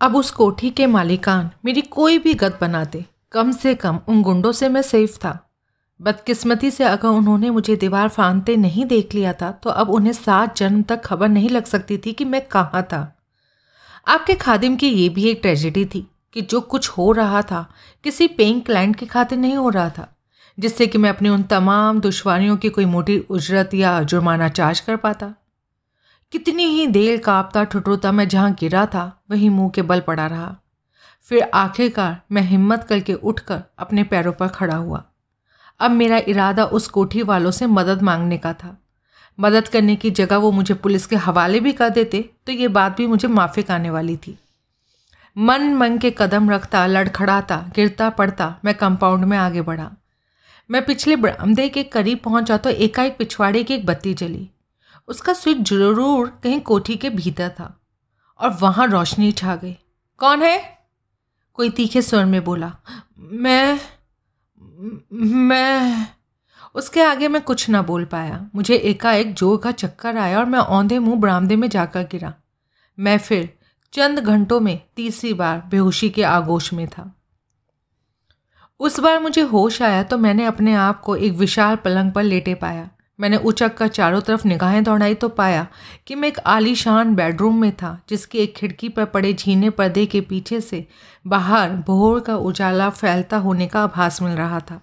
अब उस कोठी के मालिकान मेरी कोई भी गत बनाते कम से कम उन गुंडों से मैं सेफ़ था। बदकिस्मती से अगर उन्होंने मुझे दीवार फांदते नहीं देख लिया था तो अब उन्हें सात जन्म तक खबर नहीं लग सकती थी कि मैं कहाँ था। आपके खादिम की ये भी एक ट्रेजिडी थी कि जो कुछ हो रहा था, किसी पेइंग क्लाइंट की खातिर नहीं हो रहा था, जिससे कि मैं अपनी उन तमाम दुश्वारियों की कोई मोटी उजरत या जुर्माना चार्ज कर पाता। कितनी ही देर कांपता ठुटुरता मैं जहाँ गिरा था, वहीं मुँह के बल पड़ा रहा। फिर आखिरकार मैं हिम्मत करके उठकर अपने पैरों पर खड़ा हुआ। अब मेरा इरादा उस कोठी वालों से मदद मांगने का था। मदद करने की जगह वो मुझे पुलिस के हवाले भी कर देते तो ये बात भी मुझे माफिक आने वाली थी। मन मन के कदम रखता, लड़खड़ाता, गिरता पड़ता मैं कंपाउंड में आगे बढ़ा। मैं पिछले बरामदे के करीब पहुँचा तो एकाएक पिछवाड़े की एक बत्ती जली। उसका स्विच ज़रूर कहीं कोठी के भीतर था और वहाँ रोशनी छा गई। कौन है? कोई तीखे स्वर में बोला। मैं मैं उसके आगे मैं कुछ ना बोल पाया। मुझे एकाएक ज़ोर का चक्कर आया और मैं औंधे मुँह बरामदे में जाकर गिरा। मैं फिर चंद घंटों में तीसरी बार बेहोशी के आगोश में था। उस बार मुझे होश आया तो मैंने अपने आप को एक विशाल पलंग पर लेटे पाया। मैंने उचक कर चारों तरफ़ निगाहें दौड़ाई तो पाया कि मैं एक आलीशान बेडरूम में था, जिसकी एक खिड़की पर पड़े झीने पर्दे के पीछे से बाहर भोर का उजाला फैलता होने का आभास मिल रहा था।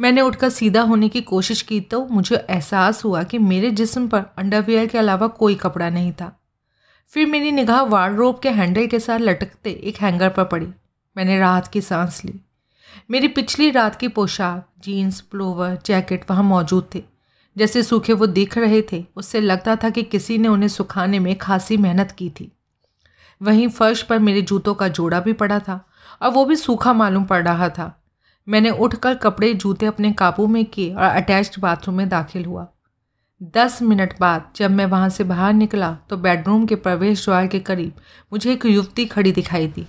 मैंने उठकर सीधा होने की कोशिश की तो मुझे एहसास हुआ कि मेरे जिस्म पर अंडरवियर के अलावा कोई कपड़ा नहीं था। फिर मेरी निगाह वार्डरोब के हैंडल के साथ लटकते एक हैंगर पर पड़ी। मैंने राहत की सांस ली। मेरी पिछली रात की पोशाक, जीन्स, प्लोवर, जैकेट वहाँ मौजूद थे। जैसे सूखे वो दिख रहे थे, उससे लगता था कि किसी ने उन्हें सुखाने में खासी मेहनत की थी। वहीं फर्श पर मेरे जूतों का जोड़ा भी पड़ा था, और वो भी सूखा मालूम पड़ रहा था। मैंने उठकर कपड़े जूते अपने काबू में किए और अटैच्ड बाथरूम में दाखिल हुआ। दस मिनट बाद जब मैं वहाँ से बाहर निकला तो बेडरूम के प्रवेश द्वार के करीब मुझे एक युवती खड़ी दिखाई दी।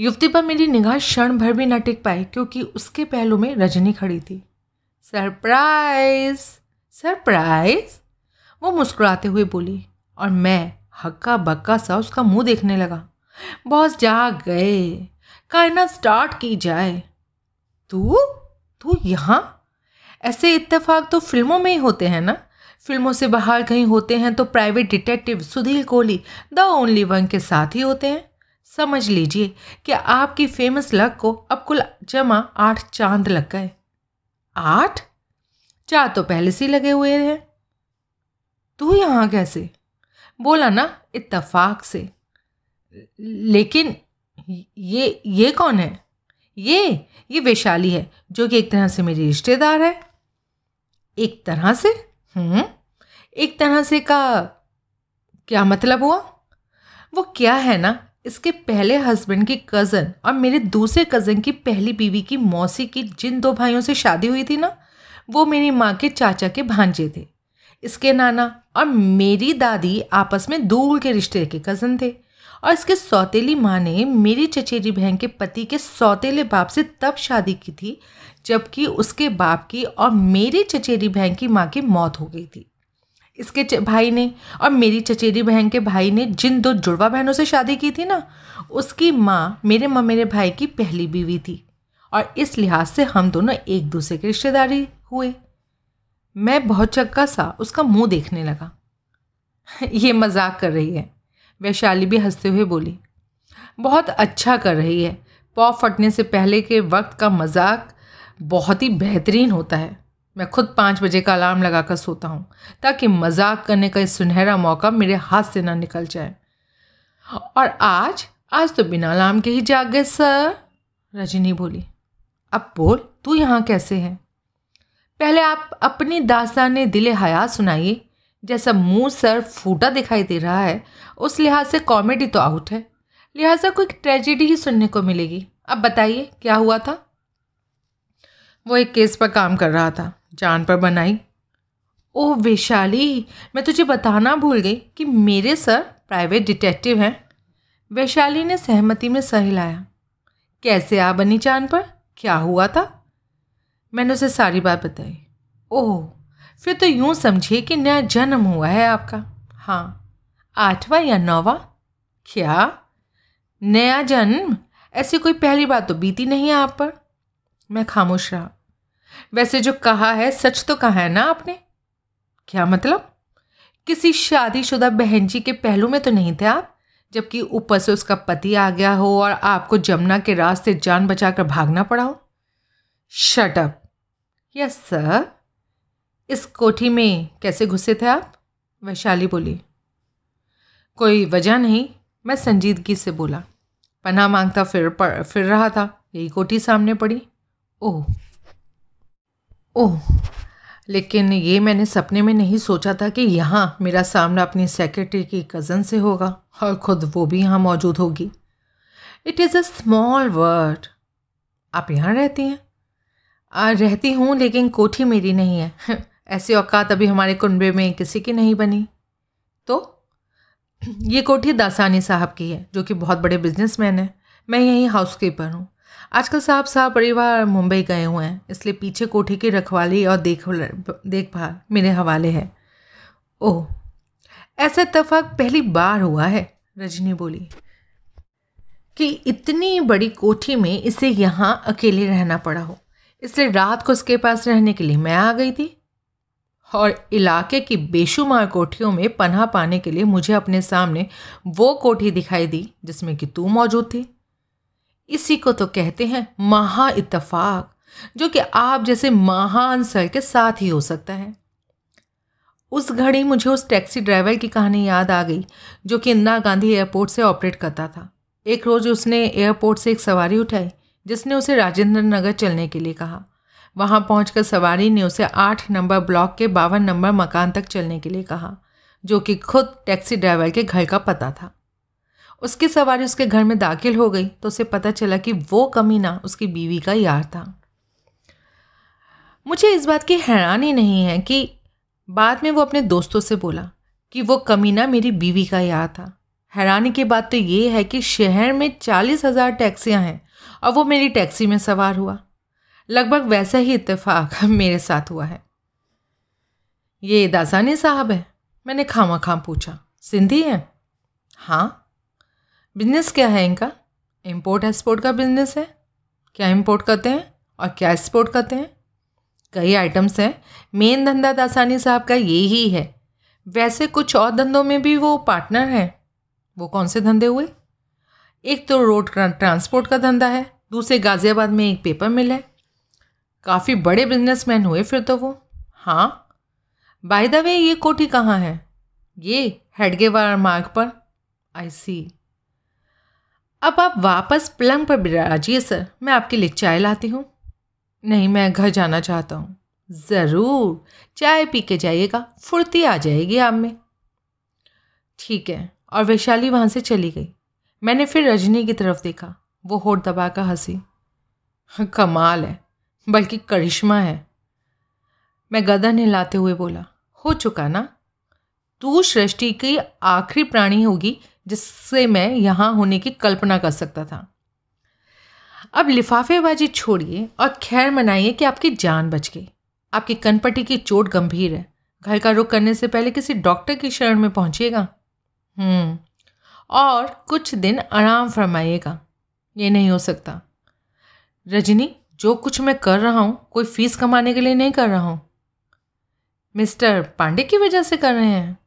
युवती पर मेरी निगाह क्षण भर भी न टिक पाई, क्योंकि उसके पहलू में रजनी खड़ी थी। सरप्राइज़ सरप्राइज़ वो मुस्कुराते हुए बोली, और मैं हक्का बक्का सा उसका मुँह देखने लगा। बॉस जा गए। कायना स्टार्ट की जाए। तू? तू यहाँ? ऐसे इत्तेफाक तो फ़िल्मों में ही होते हैं ना? फ़िल्मों से बाहर कहीं होते हैं तो private detective Sudhir Kohli the only one के साथ ही होते हैं। समझ लीजिए कि आपकी फ़ेमस लक को अब कुल जमा आठ चाँद लग गए। आठ? चार तो पहले से लगे हुए हैं। तू यहाँ कैसे? बोला ना, इत्तफाक से। लेकिन ये ये कौन है? ये ये वैशाली है, जो कि एक तरह से मेरी रिश्तेदार है। एक तरह से? हम्म। एक तरह से का क्या मतलब हुआ? वो क्या है ना? इसके पहले हस्बैंड की कज़न और मेरे दूसरे कज़न की पहली बीवी की मौसी की जिन दो भाइयों से शादी हुई थी ना, वो मेरी माँ के चाचा के भांजे थे। इसके नाना और मेरी दादी आपस में दूर के रिश्ते के कज़न थे और इसके सौतेली माँ ने मेरी चचेरी बहन के पति के सौतेले बाप से तब शादी की थी, जबकि उसके बाप की और मेरी चचेरी बहन की माँ की मौत हो गई थी। इसके भाई ने और मेरी चचेरी बहन के भाई ने जिन दो जुड़वा बहनों से शादी की थी ना, उसकी माँ मेरे माँ मेरे भाई की पहली बीवी थी और इस लिहाज से हम दोनों एक दूसरे के रिश्तेदारी हुए। मैं बहुत चक्का सा उसका मुँह देखने लगा। ये मज़ाक कर रही है, वैशाली भी हँसते हुए बोली। बहुत अच्छा कर रही है पौ फटने से पहले के वक्त का मज़ाक बहुत ही बेहतरीन होता है। मैं खुद पाँच बजे का अलार्म लगाकर सोता हूँ, ताकि मज़ाक करने का इस सुनहरा मौका मेरे हाथ से ना निकल जाए। और आज आज तो बिना अलार्म के ही जाग गए, सर। रजनी बोली, अब बोल, तू यहाँ कैसे है? पहले आप अपनी दास्तान दिल हया सुनाइए। जैसा मुँह सर फूटा दिखाई दे रहा है, उस लिहाज से कॉमेडी तो आउट है। लिहाजा कोई ट्रेजिडी ही सुनने को मिलेगी। अब बताइए, क्या हुआ था? वो एक केस पर काम कर रहा था। जान पर बनाई। ओह वैशाली, मैं तुझे बताना भूल गई कि मेरे सर प्राइवेट डिटेक्टिव हैं। वैशाली ने सहमति में सह हिलाया कैसे आ बनी चाँद पर? क्या हुआ था? मैंने उसे सारी बात बताई। ओह, फिर तो यूँ समझिए कि नया जन्म हुआ है आपका। हाँ आठवां या नौवा? क्या? नया जन्म? ऐसी कोई पहली बात तो बीती नहीं आप पर। मैं खामोश रहा। वैसे जो कहा है, सच तो कहा है ना आपने? क्या मतलब? किसी शादीशुदा बहन जी के पहलू में तो नहीं थे आप? जबकि ऊपर से उसका पति आ गया हो और आपको जमुना के रास्ते जान बचाकर भागना पड़ा हो? शट अप यस सर इस कोठी में कैसे घुसे थे आप? वैशाली बोली। कोई वजह नहीं, मैं संजीदगी से बोला। पना माँगता फिर पड़ फिर रहा था। यही कोठी सामने पड़ी। ओह। ओह लेकिन ये मैंने सपने में नहीं सोचा था कि यहाँ मेरा सामना अपनी सेक्रेटरी की कज़न से होगा और ख़ुद वो भी यहाँ मौजूद होगी। It is a small word आप यहाँ रहती हैं? आ, रहती हूँ लेकिन कोठी मेरी नहीं है। ऐसी औकात अभी हमारे कुनबे में किसी की नहीं बनी। तो ये कोठी दासानी साहब की है जो कि बहुत बड़े बिजनेसमैन हैं। मैं यहीं हाउसकीपर हूँ। आजकल साहब साहब परिवार मुंबई गए हुए हैं, इसलिए पीछे कोठी की रखवाली और देख, देखभाल मेरे हवाले है। ओह, ऐसा इतफाक पहली बार हुआ है, रजनी बोली, कि इतनी बड़ी कोठी में इसे यहाँ अकेले रहना पड़ा हो। इसलिए रात को उसके पास रहने के लिए मैं आ गई थी। और इलाके की बेशुमार कोठियों में पनाह पाने के लिए मुझे अपने सामने वो कोठी दिखाई दी, जिसमें कि तू मौजूद थी। इसी को तो कहते हैं महा इतफाक जो कि आप जैसे महान सर के साथ ही हो सकता है। उस घड़ी मुझे उस टैक्सी ड्राइवर की कहानी याद आ गई, जो कि इंदिरा गांधी एयरपोर्ट से ऑपरेट करता था। एक रोज़ उसने एयरपोर्ट से एक सवारी उठाई, जिसने उसे राजेंद्र नगर चलने के लिए कहा। वहाँ पहुँच सवारी ने उसे आठ नंबर ब्लॉक के बावन नंबर मकान तक चलने के लिए कहा, जो कि खुद टैक्सी ड्राइवर के घर का पता था। उसकी सवारी उसके घर में दाखिल हो गई तो उसे पता चला कि वो कमीना उसकी बीवी का यार था। मुझे इस बात की हैरानी नहीं है कि बाद में वो अपने दोस्तों से बोला कि वो कमीना मेरी बीवी का यार था। हैरानी की बात तो ये है कि शहर में चालीस हज़ार टैक्सियाँ हैं और वो मेरी टैक्सी में सवार हुआ। लगभग वैसा ही इत्तेफाक मेरे साथ हुआ है। ये दासानी साहब है? मैंने खामा खाम पूछा। सिंधी हैं? हाँ। बिज़नेस क्या है इनका? इम्पोर्ट एक्सपोर्ट का बिज़नेस है। क्या इम्पोर्ट करते हैं? और क्या एक्सपोर्ट करते हैं? कई आइटम्स हैं। मेन धंधा दासानी साहब का यही है। वैसे कुछ और धंधों में भी वो पार्टनर हैं। वो कौन से धंधे हुए? एक तो रोड ट्रांसपोर्ट का धंधा है। दूसरे गाज़ियाबाद में एक पेपर मिल है। काफ़ी बड़े बिजनेसमैन हुए फिर तो वो। हाँ। बाय द वे ये कोठी कहाँ है? ये हेडगेवार मार्ग पर। आई सी अब आप वापस पलंग पर बिराजिए, सर। मैं आपके लिए चाय लाती हूँ। नहीं, मैं घर जाना चाहता हूँ। ज़रूर। चाय पी के जाइएगा। फुर्ती आ जाएगी आप में। ठीक है। और वैशाली वहाँ से चली गई। मैंने फिर रजनी की तरफ़ देखा। वो होठ दबा कर हँसी कमाल है। बल्कि करिश्मा है। मैं गदन हिलाते हुए बोला, हो चुका ना? तू सृष्टि की आखिरी प्राणी होगी जिससे मैं यहाँ होने की कल्पना कर सकता था। अब लिफाफेबाजी छोड़िए और खैर मनाइए कि आपकी जान बच गई। आपकी कनपट्टी की चोट गंभीर है। घर का रुख करने से पहले किसी डॉक्टर की शरण में पहुंचिएगा। हम्म और कुछ दिन आराम फरमाइएगा। ये नहीं हो सकता। रजनी, जो कुछ मैं कर रहा हूँ, कोई फ़ीस कमाने के लिए नहीं कर रहा हूँ। मिस्टर पांडे की वजह से कर रहे हैं?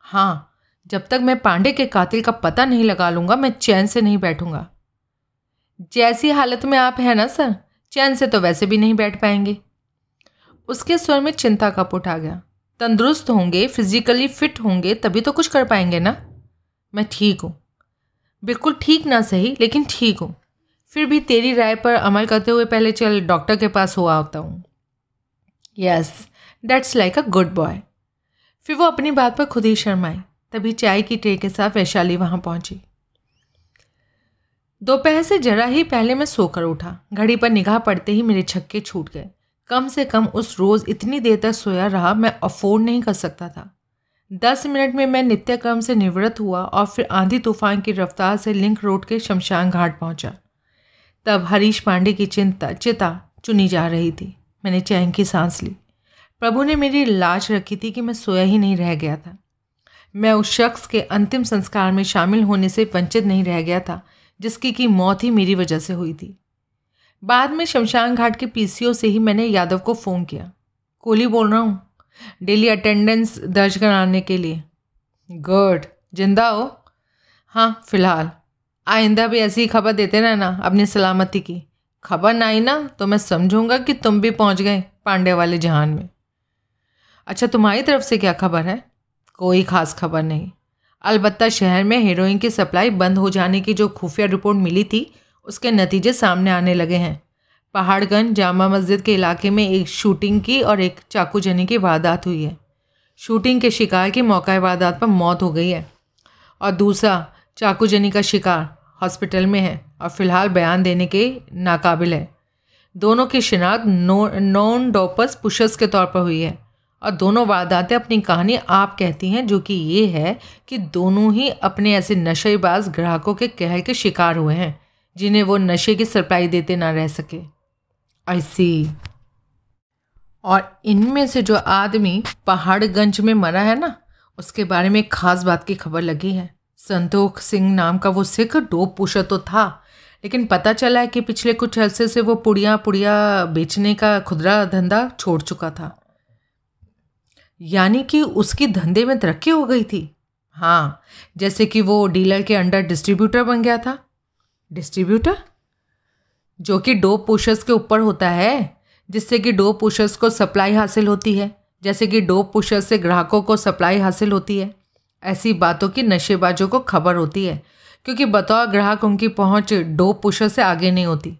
हाँ जब तक मैं पांडे के कातिल का पता नहीं लगा लूँगा, मैं चैन से नहीं बैठूँगा। जैसी हालत में आप हैं ना, सर, चैन से तो वैसे भी नहीं बैठ पाएँगे। उसके स्वर में चिंता का पुट आ गया। तंदुरुस्त होंगे फिजिकली फिट होंगे, तभी तो कुछ कर पाएँगे ना? मैं ठीक हूँ। बिल्कुल ठीक ना सही, लेकिन ठीक हूँ। फिर भी तेरी राय पर अमल करते हुए पहले चल डॉक्टर के पास हुआ होता हूँ। Yes that's like a good boy फिर वो अपनी बात पर खुद ही शर्माई तभी चाय की ट्रे के साथ वैशाली वहाँ पहुँची। दोपहर से जरा ही पहले मैं सोकर उठा। घड़ी पर निगाह पड़ते ही मेरे छक्के छूट गए। कम से कम उस रोज़ इतनी देर तक सोया रहा, मैं अफोर्ड नहीं कर सकता था। दस मिनट में मैं नित्य क्रम से निवृत्त हुआ और फिर आंधी तूफ़ान की रफ्तार से लिंक रोड के शमशान घाट पहुँचा। तब हरीश पांडे की चिंता, चिता चुनी जा रही थी। मैंने चैन की सांस ली। प्रभु ने मेरी लाज रखी थी कि मैं सोया ही नहीं रह गया था। मैं उस शख्स के अंतिम संस्कार में शामिल होने से वंचित नहीं रह गया था, जिसकी की मौत ही मेरी वजह से हुई थी। बाद में शमशान घाट के पीसीओ से ही मैंने यादव को फ़ोन किया। कोहली बोल रहा हूँ, डेली अटेंडेंस दर्ज कराने के लिए। गुड। ज़िंदा हो? हाँ फ़िलहाल। आइंदा भी ऐसी ही खबर देते रहना अपनी सलामती की। खबर ना आई ना तो मैं समझूँगा कि तुम भी पहुँच गए पांडे वाले जहान में। अच्छा तुम्हारी तरफ़ से क्या खबर है? कोई ख़ास खबर नहीं। अलबत्ता शहर में हीरोइन की सप्लाई बंद हो जाने की जो खुफिया रिपोर्ट मिली थी, उसके नतीजे सामने आने लगे हैं। पहाड़गंज जामा मस्जिद के इलाके में एक शूटिंग की और एक चाकूजनी की वारदात हुई है। शूटिंग के शिकार की मौका वारदात पर मौत हो गई है। और दूसरा, चाकूजनी का शिकार हॉस्पिटल में है और फ़िलहाल बयान देने के नाकाबिल है। दोनों की शिनाख्त नॉन डोपस पुशर्स के तौर पर हुई है। और दोनों वारदातें अपनी कहानी आप कहती हैं, जो कि ये है कि दोनों ही अपने ऐसे नशेबाज ग्राहकों के कहर के शिकार हुए हैं, जिन्हें वो नशे की सप्लाई देते ना रह सके। आई सी और इनमें से जो आदमी पहाड़गंज में मरा है ना, उसके बारे में एक ख़ास बात की खबर लगी है। संतोख सिंह नाम का वो सिख डोप पुशर तो था, लेकिन पता चला है कि पिछले कुछ अरसे से वो पुड़िया पुड़िया बेचने का खुदरा धंधा छोड़ चुका था। यानी कि उसकी धंधे में तरक्की हो गई थी। हाँ जैसे कि वो डीलर के अंडर डिस्ट्रीब्यूटर बन गया था। डिस्ट्रीब्यूटर? जो कि डोप पुशर्स के ऊपर होता है, जिससे कि डोप पुशर्स को सप्लाई हासिल होती है, जैसे कि डोप पुशर्स से ग्राहकों को सप्लाई हासिल होती है। ऐसी बातों की नशेबाजों को खबर होती है, क्योंकि बतौर ग्राहक उनकी पहुँच डोप पुशर से आगे नहीं होती।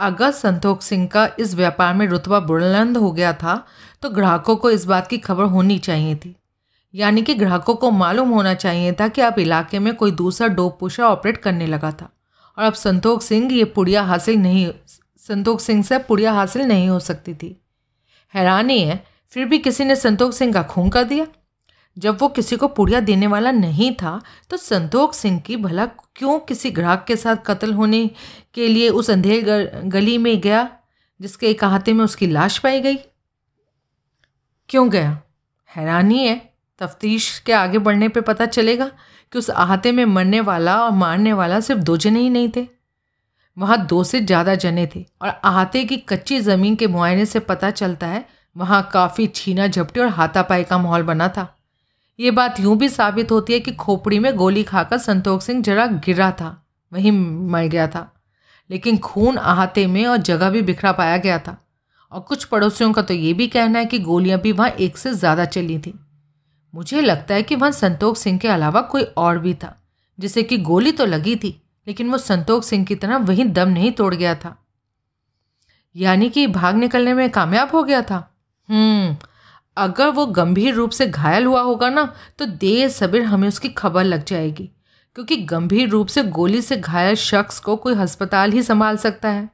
अगर संतोख सिंह का इस व्यापार में रुतबा बुलंद हो गया था तो ग्राहकों को इस बात की खबर होनी चाहिए थी। यानी कि ग्राहकों को मालूम होना चाहिए था कि अब इलाके में कोई दूसरा डोप पुशर ऑपरेट करने लगा था। और अब संतोख सिंह ये पुड़िया हासिल नहीं, संतोख सिंह से पुड़िया हासिल नहीं हो सकती थी। हैरानी है फिर भी किसी ने संतोख सिंह का खून कर दिया? जब वो किसी को पुड़िया देने वाला नहीं था तो संतोख सिंह की भला क्यों किसी ग्राहक के साथ कत्ल होने के लिए उस अंधेर गली में गया, जिसके एक हाथे में उसकी लाश पाई गई? क्यों गया? हैरानी है। तफ्तीश के आगे बढ़ने पे पता चलेगा कि उस अहाते में मरने वाला और मारने वाला सिर्फ़ दो जने ही नहीं थे। वहाँ दो से ज़्यादा जने थे और अहाते की कच्ची ज़मीन के मुआयने से पता चलता है वहाँ काफ़ी छीना झपटी और हाथापाई का माहौल बना था। ये बात यूँ भी साबित होती है कि खोपड़ी में गोली खाकर संतोख सिंह जरा गिरा था, वहीं मर गया था। लेकिन खून अहाते में और जगह भी बिखरा पाया गया था। और कुछ पड़ोसियों का तो ये भी कहना है कि गोलियाँ भी वहाँ एक से ज़्यादा चली थी। मुझे लगता है कि वहाँ संतोख सिंह के अलावा कोई और भी था, जिसे कि गोली तो लगी थी, लेकिन वो संतोख सिंह की तरह वहीं दम नहीं तोड़ गया था। यानी कि भाग निकलने में कामयाब हो गया था। हम्म अगर वो गंभीर रूप से घायल हुआ होगा ना तो देर सबेर हमें उसकी खबर लग जाएगी, क्योंकि गंभीर रूप से गोली से घायल शख्स को कोई अस्पताल ही संभाल सकता है।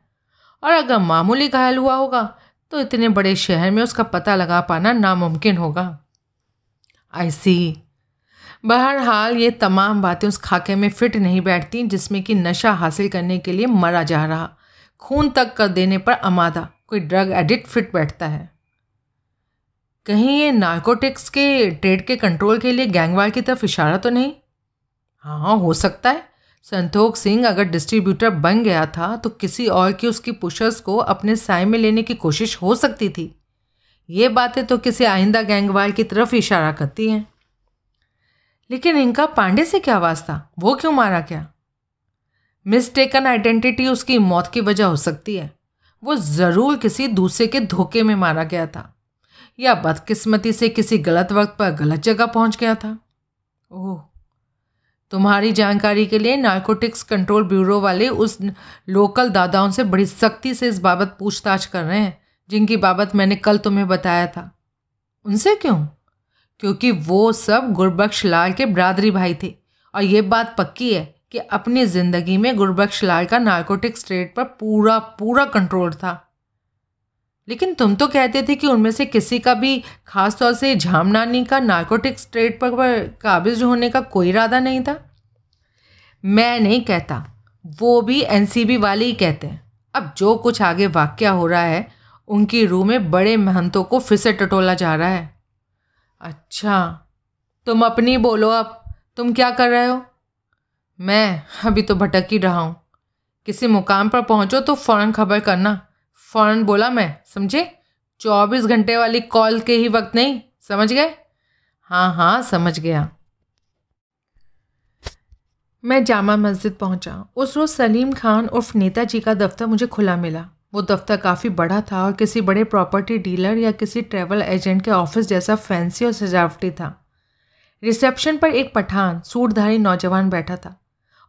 और अगर मामूली घायल हुआ होगा तो इतने बड़े शहर में उसका पता लगा पाना नामुमकिन होगा। आई सी बहरहाल, ये तमाम बातें उस खाके में फिट नहीं बैठती, जिसमें कि नशा हासिल करने के लिए मरा जा रहा। खून तक कर देने पर अमादा, कोई ड्रग एडिक्ट फिट बैठता है। कहीं ये नार्कोटिक्स के ट्रेड के कंट्रोल के लिए गैंगवार की तरफ़ इशारा तो नहीं? हाँ हो सकता है। संतोख सिंह अगर डिस्ट्रीब्यूटर बन गया था तो किसी और की उसकी पुशर्स को अपने साय में लेने की कोशिश हो सकती थी। ये बातें तो किसी आइंदा गैंगवार की तरफ़ इशारा करती हैं। लेकिन इनका पांडे से क्या वास्ता? वो क्यों मारा क्या? मिसटेकन आइडेंटिटी उसकी मौत की वजह हो सकती है। वो ज़रूर किसी दूसरे के धोखे में मारा गया था, या बदकिस्मती से किसी गलत वक्त पर गलत जगह पहुँच गया था। ओह तुम्हारी जानकारी के लिए नार्कोटिक्स कंट्रोल ब्यूरो वाले उस लोकल दादाओं से बड़ी सख्ती से इस बाबत पूछताछ कर रहे हैं, जिनकी बाबत मैंने कल तुम्हें बताया था। उनसे क्यों? क्योंकि वो सब गुरबख्श लाल के बरादरी भाई थे, और ये बात पक्की है कि अपनी ज़िंदगी में गुरबख्श लाल का नार्कोटिक्स ट्रेड पर पूरा पूरा कंट्रोल था। लेकिन तुम तो कहते थे कि उनमें से किसी का भी खास तौर से झामनानी का नार्कोटिक्स ट्रेड पर काबिज होने का कोई इरादा नहीं था। मैं नहीं कहता, वो भी एनसीबी वाले ही कहते हैं। अब जो कुछ आगे वाक्य हो रहा है, उनकी रूह में बड़े महंतों को फिर से टटोला जा रहा है। अच्छा तुम अपनी बोलो अब, तुम क्या कर रहे हो? मैं अभी तो भटक ही रहा हूँ। किसी मुकाम पर पहुँचो तो फ़ौरन खबर करना। फ़ौरन बोला मैं, समझे? चौबीस घंटे वाली कॉल के ही वक्त नहीं, समझ गए? हाँ हाँ समझ गया। मैं जामा मस्जिद पहुँचा। उस रोज़ सलीम खान उर्फ़ नेताजी का दफ्तर मुझे खुला मिला। वो दफ्तर काफ़ी बड़ा था और किसी बड़े प्रॉपर्टी डीलर या किसी ट्रैवल एजेंट के ऑफ़िस जैसा फैंसी और सजावटी था। रिसेप्शन पर एक पठान, सूटधारी नौजवान बैठा था।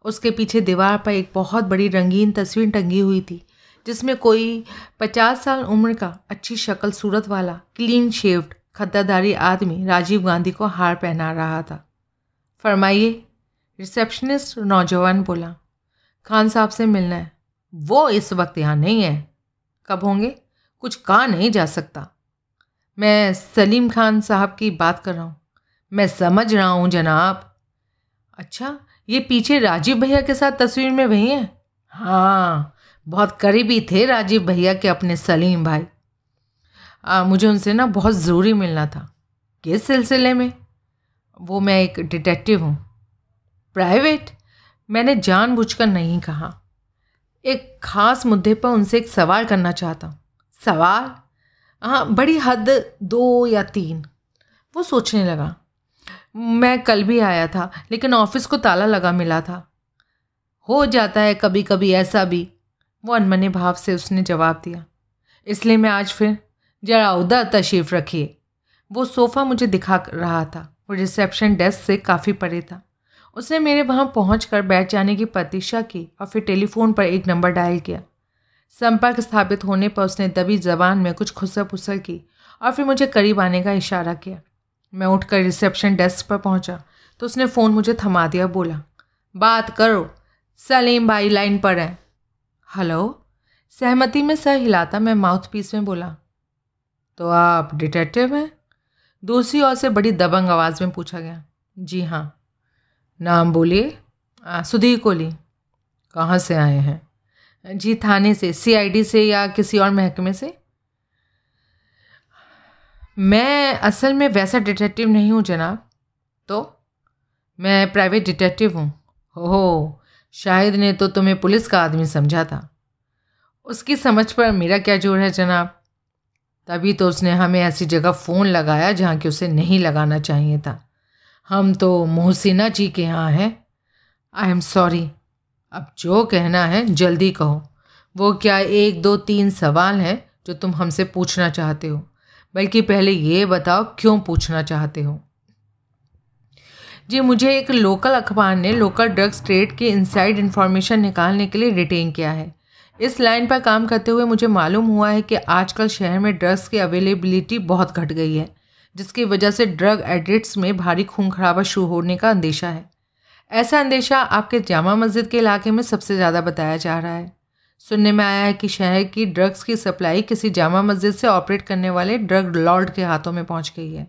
उसके पीछे दीवार पर एक बहुत बड़ी रंगीन तस्वीर टंगी हुई थी। जिसमें कोई पचास साल उम्र का अच्छी शक्ल सूरत वाला क्लीन शेव्ड खद्दाधारी आदमी राजीव गांधी को हार पहना रहा था। फरमाइए रिसेप्शनिस्ट नौजवान बोला, खान साहब से मिलना है। वो इस वक्त यहाँ नहीं है। कब होंगे? कुछ कहा नहीं जा सकता। मैं सलीम खान साहब की बात कर रहा हूँ। मैं समझ रहा हूँ, जनाब। अच्छा ये पीछे राजीव भैया के साथ तस्वीर में वही है? हाँ बहुत करीबी थे राजीव भैया के अपने सलीम भाई। आ, मुझे उनसे ना बहुत ज़रूरी मिलना था। किस सिलसिले में? वो मैं एक डिटेक्टिव हूँ। प्राइवेट? मैंने जानबूझकर नहीं कहा। एक ख़ास मुद्दे पर उनसे एक सवाल करना चाहता हूँ। सवाल? हाँ बड़ी हद दो या तीन। वो सोचने लगा। मैं कल भी आया था लेकिन ऑफ़िस को ताला लगा मिला था। हो जाता है कभी कभी ऐसा भी। वो अनमने भाव से उसने जवाब दिया। इसलिए मैं आज फिर जरा उधर तशरीफ़ रखिए वो सोफ़ा मुझे दिखा रहा था। वो रिसेप्शन डेस्क से काफ़ी परे था। उसने मेरे वहाँ पहुँच कर बैठ जाने की प्रतीक्षा की और फिर टेलीफोन पर एक नंबर डायल किया। संपर्क स्थापित होने पर उसने दबी जबान में कुछ खुसर फुसर की और फिर मुझे करीब आने का इशारा किया। मैं उठकर रिसेप्शन डेस्क पर पहुँचा तो उसने फ़ोन मुझे थमा दिया, बोला, बात करो, सलीम भाई लाइन पर हैं। हेलो? सहमति में सर हिलाता मैं माउथ पीस में बोला। तो आप डिटेक्टिव हैं? दूसरी ओर से बड़ी दबंग आवाज़ में पूछा गया। जी हाँ। नाम बोलिए। सुधीर कोहली कहाँ से आए हैं? जी, थाने से सीआईडी से या किसी और महकमे से? मैं असल में वैसा डिटेक्टिव नहीं हूँ जनाब। तो? मैं प्राइवेट डिटेक्टिव हूँ। हो शाहिद ने तो तुम्हें पुलिस का आदमी समझा था। उसकी समझ पर मेरा क्या ज़ोर है जनाब? तभी तो उसने हमें ऐसी जगह फ़ोन लगाया जहाँ कि उसे नहीं लगाना चाहिए था। हम तो मोहसिना जी के यहाँ हैं। आई एम सॉरी अब जो कहना है, जल्दी कहो। वो क्या एक, दो, तीन सवाल हैं जो तुम हमसे पूछना चाहते हो? बल्कि पहले ये बताओ, क्यों पूछना चाहते हो? जी, मुझे एक लोकल अखबार ने लोकल ड्रग्स ट्रेड की इनसाइड इन्फॉर्मेशन निकालने के लिए रिटेन किया है। इस लाइन पर काम करते हुए मुझे मालूम हुआ है कि आजकल शहर में ड्रग्स की अवेलेबिलिटी बहुत घट गई है, जिसकी वजह से ड्रग एडिक्ट्स में भारी खून खराबा शुरू होने का अंदेशा है। ऐसा अंदेशा आपके जामा मस्जिद के इलाके में सबसे ज़्यादा बताया जा रहा है। सुनने में आया है कि शहर की ड्रग्स की सप्लाई किसी जामा मस्जिद से ऑपरेट करने वाले ड्रग लॉर्ड के हाथों में पहुँच गई है।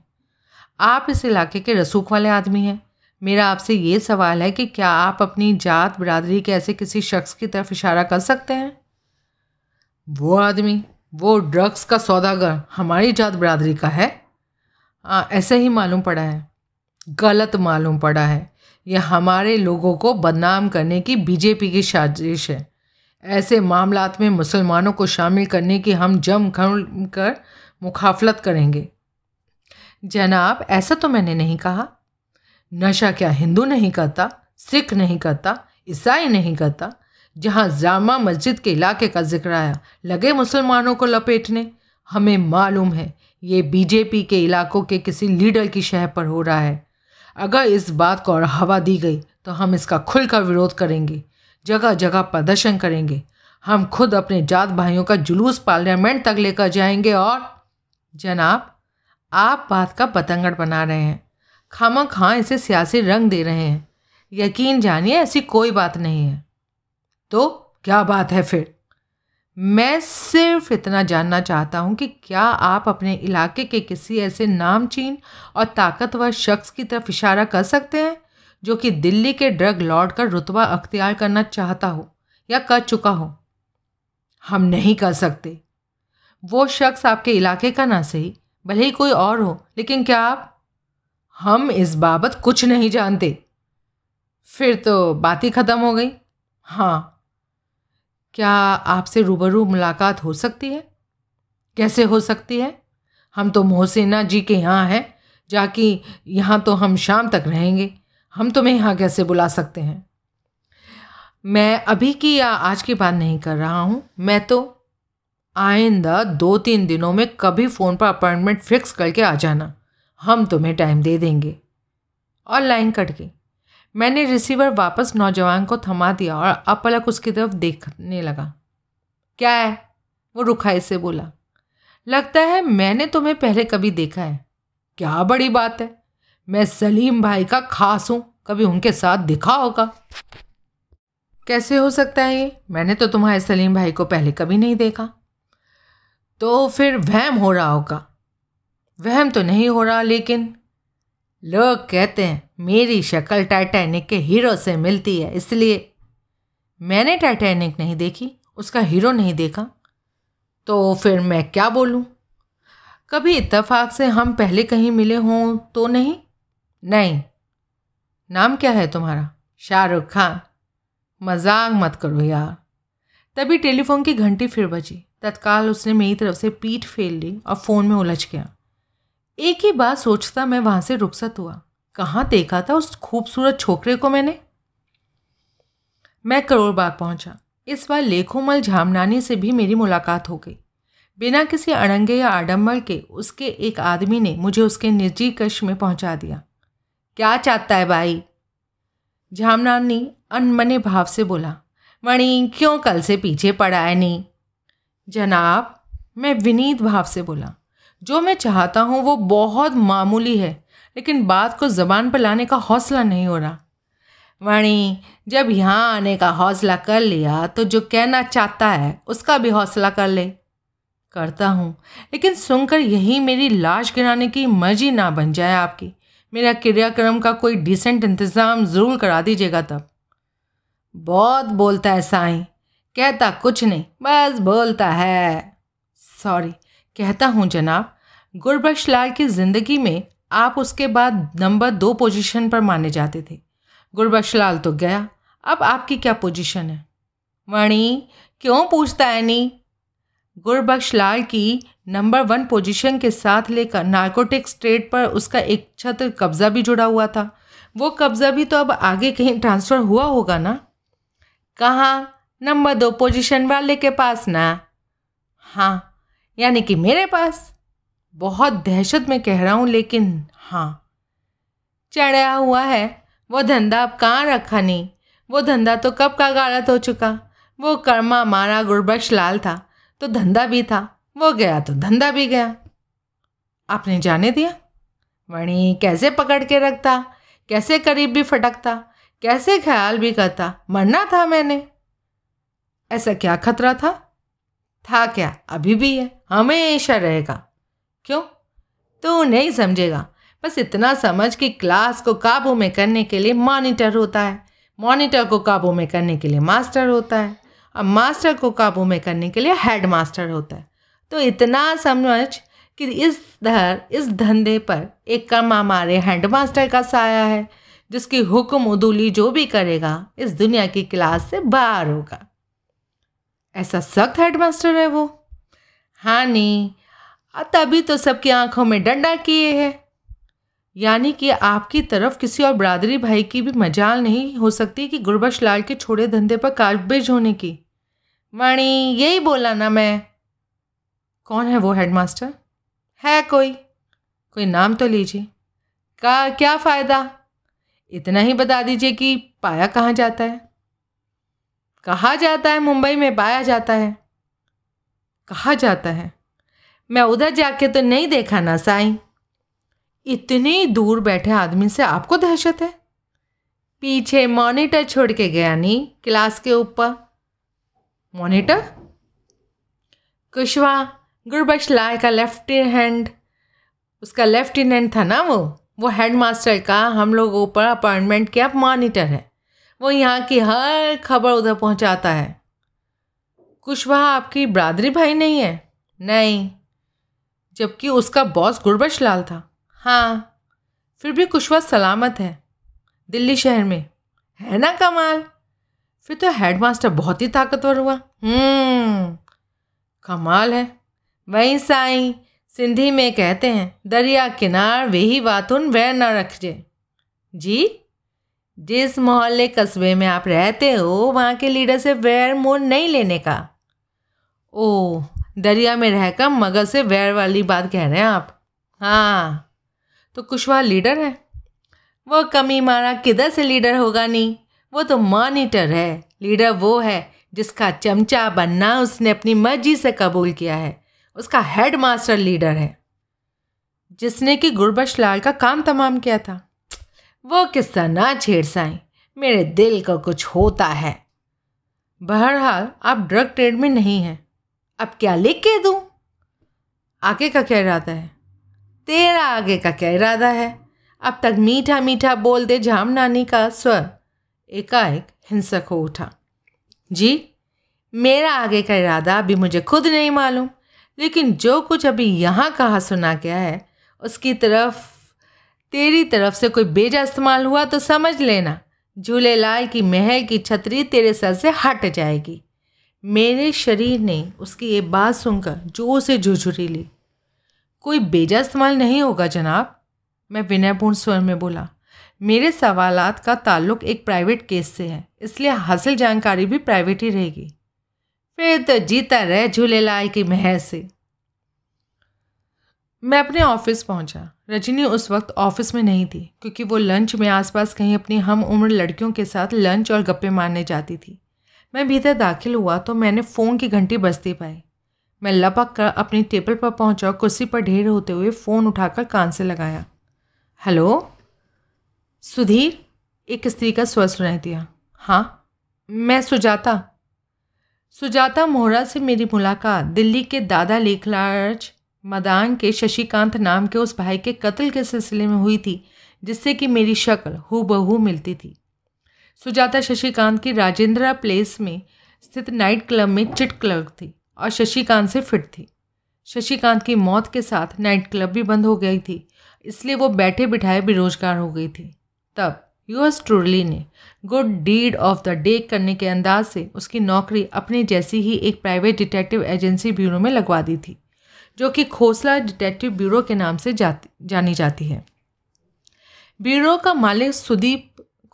आप इस इलाके के रसूख वाले आदमी हैं। मेरा आपसे ये सवाल है कि क्या आप अपनी जात बिरादरी के ऐसे किसी शख्स की तरफ़ इशारा कर सकते हैं? वो आदमी वो ड्रग्स का सौदागर हमारी जात बिरादरी का है। आ, ऐसे ही मालूम पड़ा है गलत मालूम पड़ा है। यह हमारे लोगों को बदनाम करने की बीजेपी की साजिश है। ऐसे मामलात में मुसलमानों को शामिल करने की हम जम कर मुखाफलत करेंगे। जनाब ऐसा तो मैंने नहीं कहा। नशा क्या हिंदू नहीं करता, सिख नहीं करता, ईसाई नहीं करता? जहाँ जामा मस्जिद के इलाके का ज़िक्र आया, लगे मुसलमानों को लपेटने। हमें मालूम है, ये बीजेपी के इलाकों के किसी लीडर की शह पर हो रहा है। अगर इस बात को हवा दी गई तो हम इसका खुलकर विरोध करेंगे, जगह जगह प्रदर्शन करेंगे। हम खुद अपने जात भाइयों का जुलूस पार्लियामेंट तक लेकर जाएँगे और, जनाब, आप बात का पतंगड़ बना रहे हैं। खामा खां इसे सियासी रंग दे रहे हैं। यकीन जानिए, ऐसी कोई बात नहीं है। तो क्या बात है फिर? मैं सिर्फ़ इतना जानना चाहता हूँ कि क्या आप अपने इलाके के किसी ऐसे नामचीन और ताकतवर शख्स की तरफ़ इशारा कर सकते हैं, जो कि दिल्ली के ड्रग लॉर्ड का रुतबा अख्तियार करना चाहता हो या कर चुका हो? हम नहीं कर सकते। वो शख्स आपके इलाके का ना सही, भले ही कोई और हो, लेकिन क्या आप हम इस बाबत कुछ नहीं जानते। फिर तो बात ही ख़त्म हो गई। हाँ। क्या आपसे रूबरू मुलाकात हो सकती है? कैसे हो सकती है? हम तो मोहसिना जी के यहाँ हैं जाकि यहाँ तो हम शाम तक रहेंगे। हम तुम्हें यहाँ कैसे बुला सकते हैं? मैं अभी की या आज की बात नहीं कर रहा हूँ। मैं तो आइंदा दो तीन दिनों में कभी फ़ोन पर अपॉइंटमेंट फिक्स करके आ जाना। हम तुम्हें टाइम दे देंगे। और लाइन कट गई। मैंने रिसीवर वापस नौजवान को थमा दिया और अपलक उसकी तरफ़ देखने लगा। क्या है? वो रुखाई से बोला। लगता है मैंने तुम्हें पहले कभी देखा है। क्या बड़ी बात है। मैं सलीम भाई का खास हूँ। कभी उनके साथ दिखा होगा। कैसे हो सकता है ये? मैंने तो तुम्हारे सलीम भाई को पहले कभी नहीं देखा। तो फिर वहम हो रहा होगा। वहम तो नहीं हो रहा, लेकिन लोग कहते हैं, मेरी शक्ल टाइटैनिक के हीरो से मिलती है, इसलिए मैंने टाइटैनिक नहीं देखी, उसका हीरो नहीं देखा। तो फिर मैं क्या बोलूँ? कभी इत्तेफाक से हम पहले कहीं मिले हों तो नहीं? नहीं। नाम क्या है तुम्हारा? शाहरुख खान। मज़ाक मत करो यार। तभी टेलीफोन की घंटी फिर बजी। तत्काल उसने मेरी तरफ़ से पीठ फेर ली और फ़ोन में उलझ गया। एक ही बात सोचता मैं वहाँ से रुखसत हुआ। कहाँ देखा था उस खूबसूरत छोकरे को मैंने? मैं करोड़ बाग पहुँचा। इस बार लेखोमल झामनानी से भी मेरी मुलाकात हो गई। बिना किसी अड़ंगे या आडम्बर के उसके एक आदमी ने मुझे उसके निजी कश में पहुँचा दिया। क्या चाहता है भाई? झामनानी अनमने भाव से बोला, मणि, क्यों कल से पीछे पड़ा है नहीं जनाब, मैं विनीत भाव से बोला जो मैं चाहता हूँ वो बहुत मामूली है, लेकिन बात को ज़बान पर लाने का हौसला नहीं हो रहा। वाणी, जब यहाँ आने का हौसला कर लिया तो जो कहना चाहता है, उसका भी हौसला कर ले। करता हूँ, लेकिन सुनकर यही मेरी लाश गिराने की मर्ज़ी ना बन जाए आपकी। मेरा क्रियाक्रम का कोई डिसेंट इंतज़ाम ज़रूर करा दीजिएगा तब। बहुत बोलता है साईं, कहता कुछ नहीं, बस बोलता है सॉरी कहता हूँ, जनाब, गुरबख्श लाल की ज़िंदगी में आप उसके बाद नंबर दो पोजीशन पर माने जाते थे। गुरबख्श लाल तो गया। अब आपकी क्या पोजीशन है? वाणी क्यों पूछता है नी? गुरबख्श लाल की नंबर वन पोजीशन के साथ लेकर नार्कोटिक स्टेट पर उसका एक छत्र कब्ज़ा भी जुड़ा हुआ था। वो कब्ज़ा भी तो अब आगे कहीं ट्रांसफ़र हुआ होगा ना? कहाँ? नंबर दो पोजीशन वाले के पास ना? हाँ यानी कि मेरे पास। बहुत दहशत में कह रहा हूँ, लेकिन हाँ। चढ़ा हुआ है। वो धंधा अब कहाँ रखा नहीं वो धंधा तो कब का गारत हो चुका? वो कर्मा मारा गुरबख्श लाल था तो धंधा भी था। वो गया तो धंधा भी गया। आपने जाने दिया? वणी कैसे पकड़ के रखता? कैसे करीब भी फटकता? कैसे ख्याल भी करता? मरना था मैंने। ऐसा क्या खतरा था? था क्या? अभी भी है। हमेशा रहेगा। क्यों? तू नहीं समझेगा। बस इतना समझ कि क्लास को काबू में करने के लिए मॉनिटर होता है। मॉनिटर को काबू में करने के लिए मास्टर होता है। और मास्टर को काबू में करने के लिए हेड मास्टर होता है। तो इतना समझ कि इस धर, इस धंधे पर एक कम हमारे हेड मास्टर का साया है, जिसकी हुक्म उदूली जो भी करेगा, इस दुनिया की क्लास से बाहर होगा। ऐसा सख्त हेड मास्टर है वो। हाँ नी तभी तो सबकी आँखों में डंडा किए है। यानी कि आपकी तरफ़ किसी और बरादरी भाई की भी मजाल नहीं हो सकती कि गुरबश लाल के छोड़े धंधे पर काटबेज होने की। वाणी यही बोला ना मैं। कौन है वो हेडमास्टर है कोई? कोई नाम तो लीजिए। का, क्या फ़ायदा? इतना ही बता दीजिए कि पाया कहाँ जाता है? कहा जाता है? मुंबई में पाया जाता है। कहा जाता है। मैं उधर जाके तो नहीं देखा ना साईं। इतनी दूर बैठे आदमी से आपको दहशत है? पीछे मॉनिटर छोड़ के गया नहीं क्लास के ऊपर। मॉनिटर? कुशवा गुरबख्श लाल का लेफ़्ट हैंड। उसका लेफ्टिनेंट था ना वो? वो हेड मास्टर का हम लोग ऊपर अपॉइंटमेंट किया, मॉनिटर है। वो यहाँ की हर खबर उधर पहुँचाता है। कुशवाहा आपकी बरादरी भाई नहीं है? नहीं। जबकि उसका बॉस गुरबश लाल था। हाँ फिर भी कुशवा सलामत है। दिल्ली शहर में। है ना कमाल? फिर तो हेडमास्टर बहुत ही ताकतवर हुआ। हम्म कमाल है। वही साई सिंधी में कहते हैं, दरिया किनार वही बातुन वह न रख जे जी? जिस मोहल्ले कस्बे में आप रहते हो, वहाँ के लीडर से वैर मोल नहीं लेने का। ओ दरिया में रहकर मगर से वैर वाली बात कह रहे हैं आप। हाँ तो कुशवाहा लीडर है? वो कमी मारा किधर से लीडर होगा नहीं वो तो मॉनिटर है, लीडर वो है जिसका चमचा बनना उसने अपनी मर्ज़ी से कबूल किया है। उसका हेड मास्टर लीडर है, जिसने कि गुरबश लाल का काम तमाम किया था। वो किस्सा ना छेड़ साई, मेरे दिल को कुछ होता है। बहरहाल, आप ड्रग ट्रेड में नहीं हैं। अब क्या लिख के दूँ? आगे का क्या इरादा है? तेरा आगे का क्या इरादा है? अब तक मीठा मीठा बोल दे झाम नानी का स्वर। एकाएक हिंसक हो उठा। जी, मेरा आगे का इरादा अभी मुझे खुद नहीं मालूम, लेकिन जो कुछ अभी यहाँ कहा सुना गया है, उसकी तरफ़, तेरी तरफ़ से कोई बेजा इस्तेमाल हुआ तो समझ लेना। झूलेलाल की महल की छतरी तेरे सर से हट जाएगी। मेरे शरीर ने उसकी ये बात सुनकर ज़ोर से झुझुरी ली। कोई बेजा इस्तेमाल नहीं होगा, जनाब, मैं विनयपूर्ण स्वर में बोला। मेरे सवालात का ताल्लुक एक प्राइवेट केस से है, इसलिए हासिल जानकारी भी प्राइवेट ही रहेगी। फिर तो जीता रहे झूलेलाल की महर से। मैं अपने ऑफ़िस पहुँचा। रजनी उस वक्त ऑफ़िस में नहीं थी, क्योंकि वो लंच में आसपास कहीं अपनी हम उम्र लड़कियों के साथ लंच और गप्पे मारने जाती थी। मैं भीतर दाखिल हुआ तो मैंने फ़ोन की घंटी बजती पाई। मैं लपक कर अपनी टेबल पर पहुँचा और कुर्सी पर ढेर होते हुए फ़ोन उठाकर कान से लगाया। हेलो? सुधीर, एक स्त्री का स्वर सुनाई दिया। हाँ मैं सुजाता। सुजाता मोहरा से मेरी मुलाकात। दिल्ली के दादा लेखलाज मदान के शशिकांत नाम के उस भाई के कत्ल के सिलसिले में हुई थी, जिससे कि मेरी शक्ल हु बहू मिलती थी। सुजाता शशिकांत की राजेंद्रा प्लेस में स्थित नाइट क्लब में चिट क्लर्क थी और शशिकांत से फिट थी। शशिकांत की मौत के साथ नाइट क्लब भी बंद हो गई थी, इसलिए वो बैठे बिठाए बेरोजगार हो गई थी। तब यूएस ट्रूरली ने good deed of the day करने के अंदाज से उसकी नौकरी अपनी जैसी ही एक प्राइवेट डिटेक्टिव एजेंसी ब्यूरो में लगवा दी थी, जो कि खोसला डिटेक्टिव ब्यूरो के नाम से जाती, जानी जाती है। ब्यूरो का मालिक सुदीप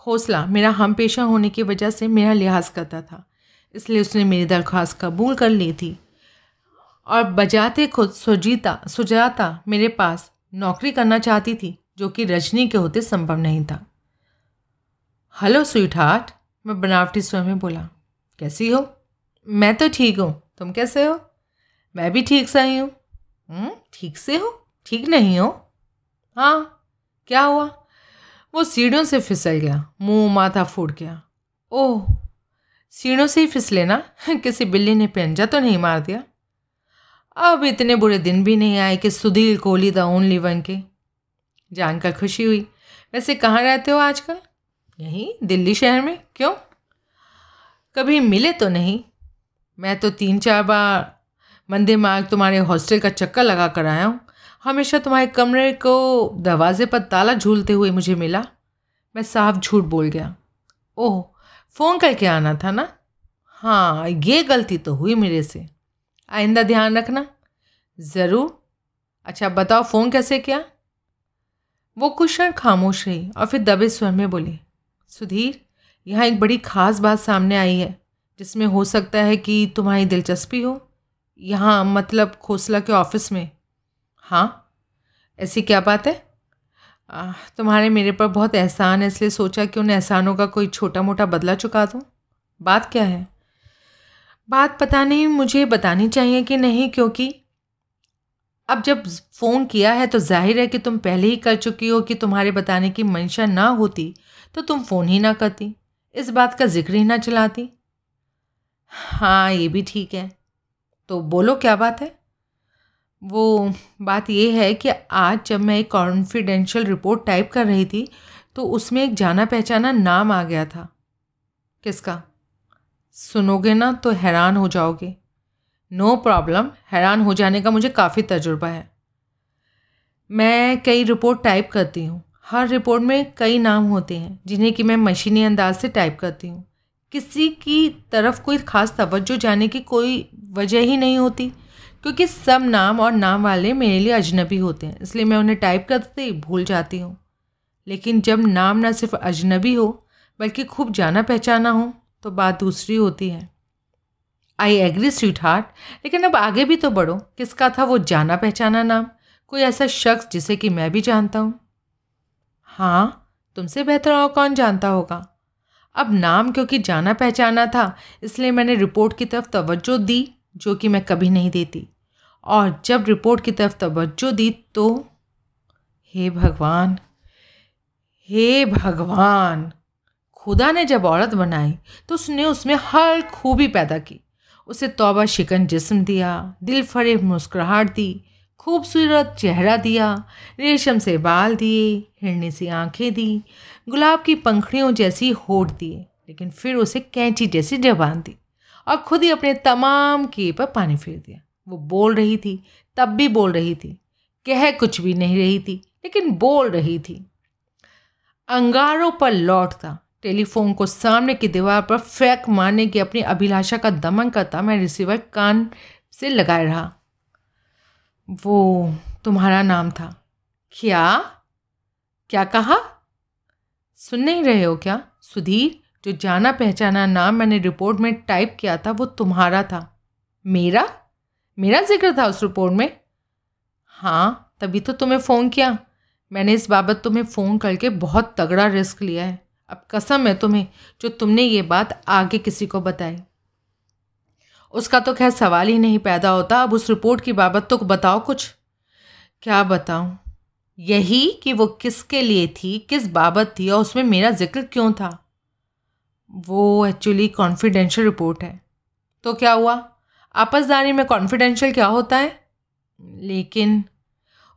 खोसला मेरा हम पेशा होने की वजह से मेरा लिहाज करता था। इसलिए उसने मेरी दरख्वास्त कबूल कर ली थी। और बजाते खुद सुजीता सुजाता मेरे पास नौकरी करना चाहती थी जो कि रजनी के होते संभव नहीं था। हेलो स्वीट हार्ट मैं बनावटी स्वर में बोला। कैसी हो? मैं तो ठीक हूँ। तुम कैसे हो? मैं भी ठीक सही हूँ। हम्म, ठीक से हो? ठीक नहीं हो? हाँ क्या हुआ? वो सीढ़ियों से फिसल गया, मुँह माथा फूट गया। ओह, सीढ़ियों से ही फिसले ना? किसी बिल्ली ने पंजा तो नहीं मार दिया? अब इतने बुरे दिन भी नहीं आए कि Sudhir Kohli the only one के। जानकर खुशी हुई। वैसे कहाँ रहते हो आजकल? यहीं, दिल्ली शहर में? क्यों? कभी मिले तो नहीं। मैं तो तीन चार बार मंदिर मार्ग तुम्हारे हॉस्टल का चक्कर लगा कर आया हूँ। हमेशा तुम्हारे कमरे को दरवाजे पर ताला झूलते हुए मुझे मिला। मैं साफ़ झूठ बोल गया। ओह, फ़ोन करके आना था ना? हाँ ये गलती तो हुई मेरे से। आइंदा ध्यान रखना। ज़रूर। अच्छा बताओ, फ़ोन कैसे किया? वो कुछ क्षण खामोश रही और फिर दबे स्वर में बोली, सुधीर, यहाँ एक बड़ी ख़ास बात सामने आई है, जिसमें हो सकता है कि तुम्हारी दिलचस्पी हो। यहाँ मतलब खोसला के ऑफ़िस में। हाँ ऐसी क्या बात है? तुम्हारे मेरे पर बहुत एहसान है, इसलिए सोचा कि उन एहसानों का कोई छोटा मोटा बदला चुका दूँ। बात क्या है? बात पता नहीं, मुझे बतानी चाहिए कि नहीं, क्योंकि अब जब फ़ोन किया है तो ज़ाहिर है कि तुम पहले ही कर चुकी हो कि तुम्हारे बताने की मंशा ना होती तो तुम फ़ोन ही ना करती, इस बात का ज़िक्र ही ना चलाती। हाँ ये भी ठीक है। तो बोलो क्या बात है? वो बात ये है कि आज जब मैं एक कॉन्फिडेंशियल रिपोर्ट टाइप कर रही थी तो उसमें एक जाना पहचाना नाम आ गया था। किसका? सुनोगे ना तो हैरान हो जाओगे। नो प्रॉब्लम हैरान हो जाने का मुझे काफ़ी तजुर्बा है। मैं कई रिपोर्ट टाइप करती हूँ। हर रिपोर्ट में कई नाम होते हैं, जिन्हें कि मैं मशीनी अंदाज से टाइप करती हूँ। किसी की तरफ़ कोई ख़ास तवज्जो जाने की कोई वजह ही नहीं होती। क्योंकि सब नाम और नाम वाले मेरे लिए अजनबी होते हैं, इसलिए मैं उन्हें टाइप करते ही भूल जाती हूँ। लेकिन जब नाम ना सिर्फ़ अजनबी हो, बल्कि खूब जाना पहचाना हो तो बात दूसरी होती है। आई एग्री स्वीट हार्ट लेकिन अब आगे भी तो बढ़ो। किसका था वो जाना पहचाना नाम? कोई ऐसा शख्स जिसे कि मैं भी जानता हूँ? हाँ तुमसे बेहतर और कौन जानता होगा? अब नाम क्योंकि जाना पहचाना था, इसलिए मैंने रिपोर्ट की तरफ़ तवज्जो दी, जो कि मैं कभी नहीं देती। और जब रिपोर्ट की तरफ़ तवज्जो दी तो हे भगवान हे भगवान, खुदा ने जब औरत बनाई तो उसने उसमें हर खूबी पैदा की। उसे तौबा शिकन जिस्म दिया, दिल फरेब मुस्कुराहट दी, खूबसूरत चेहरा दिया, रेशम से बाल दिए, हिरने सी आँखें दी, गुलाब की पंखड़ियों जैसी होठ दिए, लेकिन फिर उसे कैंची जैसी जबान दी और खुद ही अपने तमाम किए पर पानी फेर दिया। वो बोल रही थी, तब भी बोल रही थी। कह कुछ भी नहीं रही थी, लेकिन बोल रही थी। अंगारों पर लौटता टेलीफोन को सामने की दीवार पर फेंक मारने की अपनी अभिलाषा का दमन करता मैं रिसीवर कान से लगाए रहा। वो तुम्हारा नाम था। क्या? क्या कहा? सुन नहीं रहे हो क्या? सुधीर, जो जाना पहचाना नाम मैंने रिपोर्ट में टाइप किया था, वो तुम्हारा था। मेरा? मेरा ज़िक्र था उस रिपोर्ट में। हाँ तभी तो तुम्हें फ़ोन किया। मैंने इस बाबत तुम्हें फ़ोन करके बहुत तगड़ा रिस्क लिया है। अब कसम है तुम्हें जो तुमने ये बात आगे किसी को बताई। उसका तो खैर सवाल ही नहीं पैदा होता। अब उस रिपोर्ट की बाबत तो बताओ कुछ। क्या बताऊँ? यही कि वो किसके लिए थी, किस बाबत थी और उसमें मेरा ज़िक्र क्यों था? वो एक्चुअली कॉन्फिडेंशियल रिपोर्ट है। तो क्या हुआ? आपसदारी में कॉन्फिडेंशियल क्या होता है? लेकिन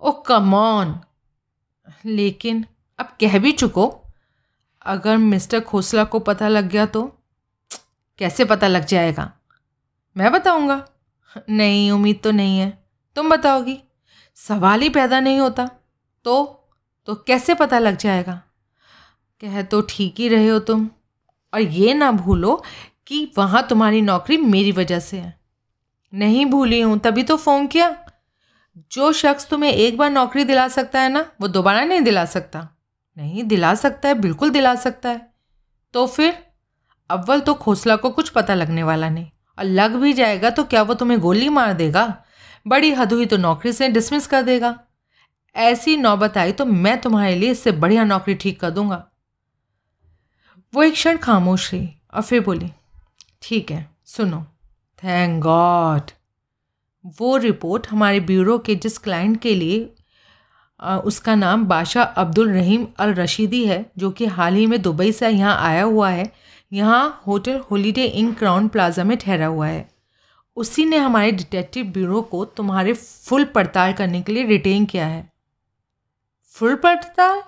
ओ कमॉन लेकिन, अब कह भी चुको, अगर मिस्टर खोसला को पता लग गया तो कैसे पता लग जाएगा? मैं बताऊँगा। नहीं, उम्मीद तो नहीं है। तुम बताओगी। सवाल ही पैदा नहीं होता। तो तो कैसे पता लग जाएगा? कह तो ठीक ही रहे हो तुम। और ये ना भूलो कि वहाँ तुम्हारी नौकरी मेरी वजह से है। नहीं भूली हूँ, तभी तो फ़ोन किया। जो शख्स तुम्हें एक बार नौकरी दिला सकता है ना, वो दोबारा नहीं दिला सकता। नहीं, दिला सकता है, बिल्कुल दिला सकता है। तो फिर? अव्वल तो खोसला को कुछ पता लगने वाला नहीं। और लग भी जाएगा तो क्या वो तुम्हें गोली मार देगा? बड़ी हद हुई तो नौकरी से डिसमिस कर देगा। ऐसी नौबत आई तो मैं तुम्हारे लिए इससे बढ़िया नौकरी ठीक कर दूँगा। वो एक क्षण खामोश रही और फिर बोली, ठीक है, सुनो। थैंक गॉड वो रिपोर्ट हमारे ब्यूरो के जिस क्लाइंट के लिए उसका नाम बादशाह अब्दुल रहीम अल रशीदी है, जो कि हाल ही में दुबई से यहाँ आया हुआ है, यहाँ hotel Holiday Inn Crowne Plaza में ठहरा हुआ है। उसी ने हमारे डिटेक्टिव ब्यूरो को तुम्हारे फुल पड़ताल करने के लिए रिटेन किया है। फुल पड़ताल?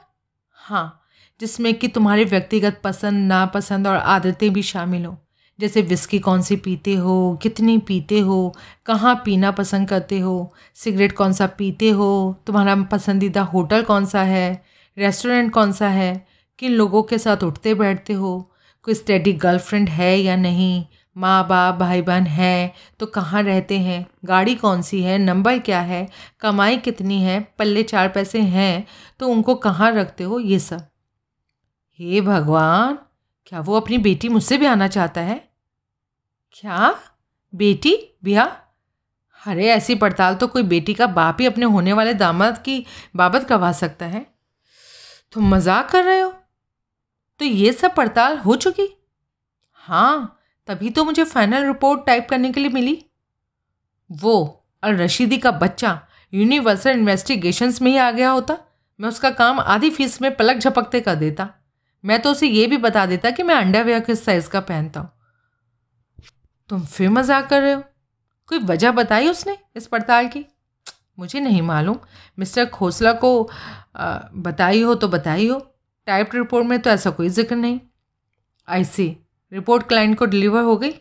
हाँ जिसमें कि तुम्हारे व्यक्तिगत पसंद, नापसंद और आदतें भी शामिल हों। जैसे विस्की कौन सी पीते हो, कितनी पीते हो, कहाँ पीना पसंद करते हो सिगरेट कौन सा पीते हो, तुम्हारा पसंदीदा होटल कौन सा है रेस्टोरेंट कौन सा है, किन लोगों के साथ उठते बैठते हो, कोई स्टडी गर्लफ्रेंड है या नहीं माँ बाप भाई बहन है तो कहाँ रहते हैं, गाड़ी कौन सी है नंबर क्या है, कमाई कितनी है, पल्ले चार पैसे हैं तो उनको कहाँ रखते हो, ये सब। हे भगवान, क्या वो अपनी बेटी मुझसे भी आना चाहता है? क्या? बेटी? बिया अरे, ऐसी पड़ताल तो कोई बेटी का बाप ही अपने होने वाले दामाद की बाबत करवा सकता है। तुम मज़ाक कर रहे हो? तो ये सब पड़ताल हो चुकी? हाँ तभी तो मुझे फाइनल रिपोर्ट टाइप करने के लिए मिली। वो, अल रशीदी का बच्चा यूनिवर्सल इन्वेस्टिगेशंस में ही आ गया होता। मैं उसका काम आधी फ़ीस में पलक झपकते कर देता। मैं तो उसे ये भी बता देता कि मैं अंडरवेयर किस साइज़ का पहनता हूँ। तुम फिर मज़ाक कर रहे हो? कोई वजह बताई उसने इस पड़ताल की? मुझे नहीं मालूम। मिस्टर खोसला को बताई हो तो बताई हो। टाइप रिपोर्ट में तो ऐसा कोई ज़िक्र नहीं। आई सी रिपोर्ट क्लाइंट को डिलीवर हो गई?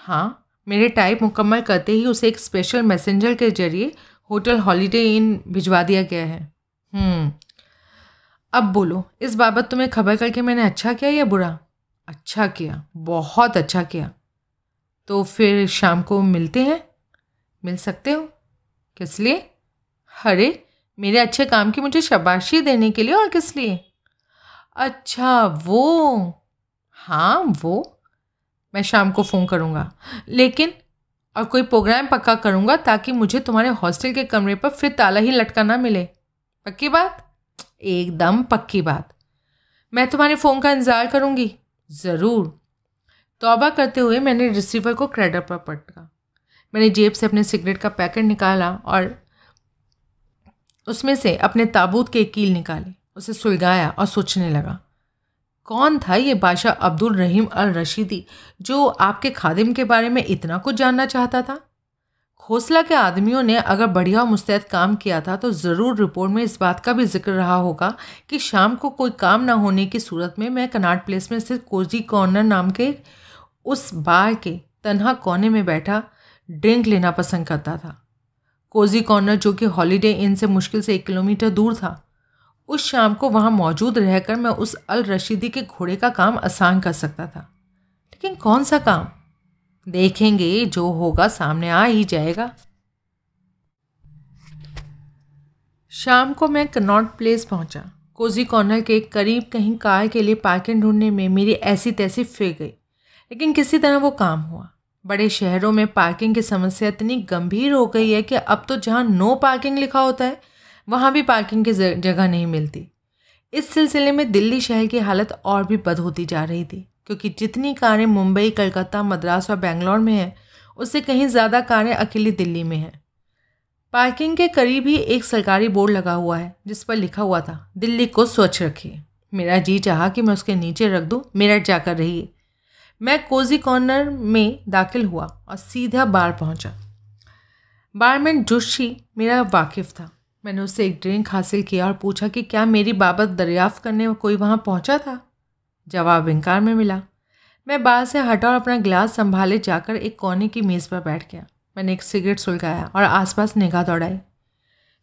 हाँ मेरे टाइप मुकम्मल करते ही उसे एक स्पेशल मैसेंजर के ज़रिए होटल हॉलीडे इन भिजवा दिया गया है। हम्म, अब बोलो इस बाबत तुम्हें खबर करके मैंने अच्छा किया या बुरा? अच्छा किया बहुत अच्छा किया। तो फिर शाम को मिलते हैं। मिल सकते हो? किस लिए? अरे, मेरे अच्छे काम की मुझे शबाशी देने के लिए और किस लिए? अच्छा वो। हाँ वो। मैं शाम को फ़ोन करूँगा। लेकिन, और कोई प्रोग्राम पक्का करूँगा ताकि मुझे तुम्हारे हॉस्टल के कमरे पर फिर ताला ही लटका ना मिले। पक्की बात? एकदम पक्की बात। मैं तुम्हारे फ़ोन का इंतज़ार करूँगी। ज़रूर। तौबा करते हुए मैंने रिसीवर को क्रेडर पर पटका। मैंने जेब से अपने सिगरेट का पैकेट निकाला और उसमें से अपने ताबूत के कील निकाले। उसे सुलगाया और सोचने लगा, कौन था ये बादशाह अब्दुल रहीम अल रशीदी जो आपके खादिम के बारे में इतना कुछ जानना चाहता था? खोसला के आदमियों ने अगर बढ़िया और मुस्तैद काम किया था तो ज़रूर रिपोर्ट में इस बात का भी ज़िक्र रहा होगा कि शाम को कोई काम ना होने की सूरत में मैं कनाट प्लेस में स्थित कोजी कॉर्नर नाम के उस बार के तनहा कोने में बैठा ड्रिंक लेना पसंद करता था। कोजी कॉर्नर, जो कि हॉलीडे इन से मुश्किल से एक किलोमीटर दूर था, उस शाम को वहाँ मौजूद रहकर मैं उस अल रशीदी के घोड़े का काम आसान कर सकता था। लेकिन कौन सा काम? देखेंगे, जो होगा सामने आ ही जाएगा। शाम को मैं कनॉट प्लेस पहुँचा। कोजी कॉर्नर के करीब कहीं कार के लिए पार्किंग ढूँढने में मेरी ऐसी तैसी फिर गई। लेकिन किसी तरह वो काम हुआ। बड़े शहरों में पार्किंग की समस्या इतनी गंभीर हो गई है कि अब तो जहाँ नो पार्किंग लिखा होता है, वहाँ भी पार्किंग की जगह नहीं मिलती। इस सिलसिले में दिल्ली शहर की हालत और भी बद होती जा रही थी, क्योंकि जितनी कारें मुंबई, कलकत्ता, मद्रास और बेंगलोर में हैं, उससे कहीं ज़्यादा कारें अकेली दिल्ली में हैं। पार्किंग के करीब ही एक सरकारी बोर्ड लगा हुआ है, जिस पर लिखा हुआ था, दिल्ली को स्वच्छ रखिए। मेरा जी चाहा कि मैं उसके नीचे रख दूँ, मेरठ जाकर रहिए। मैं कोजी कॉर्नर में दाखिल हुआ और सीधा बार पहुँचा। बारमैन जोशी मेरा वाकिफ़ था। मैंने उससे एक ड्रिंक हासिल किया और पूछा कि क्या मेरी बाबत दरियाफ्त करने कोई वहाँ पहुँचा था? जवाब इनकार में मिला। मैं बाहर से हटा और अपना गिलास संभाले जाकर एक कोने की मेज़ पर बैठ गया। मैंने एक सिगरेट सुलगाया और आसपास निगाह दौड़ाई।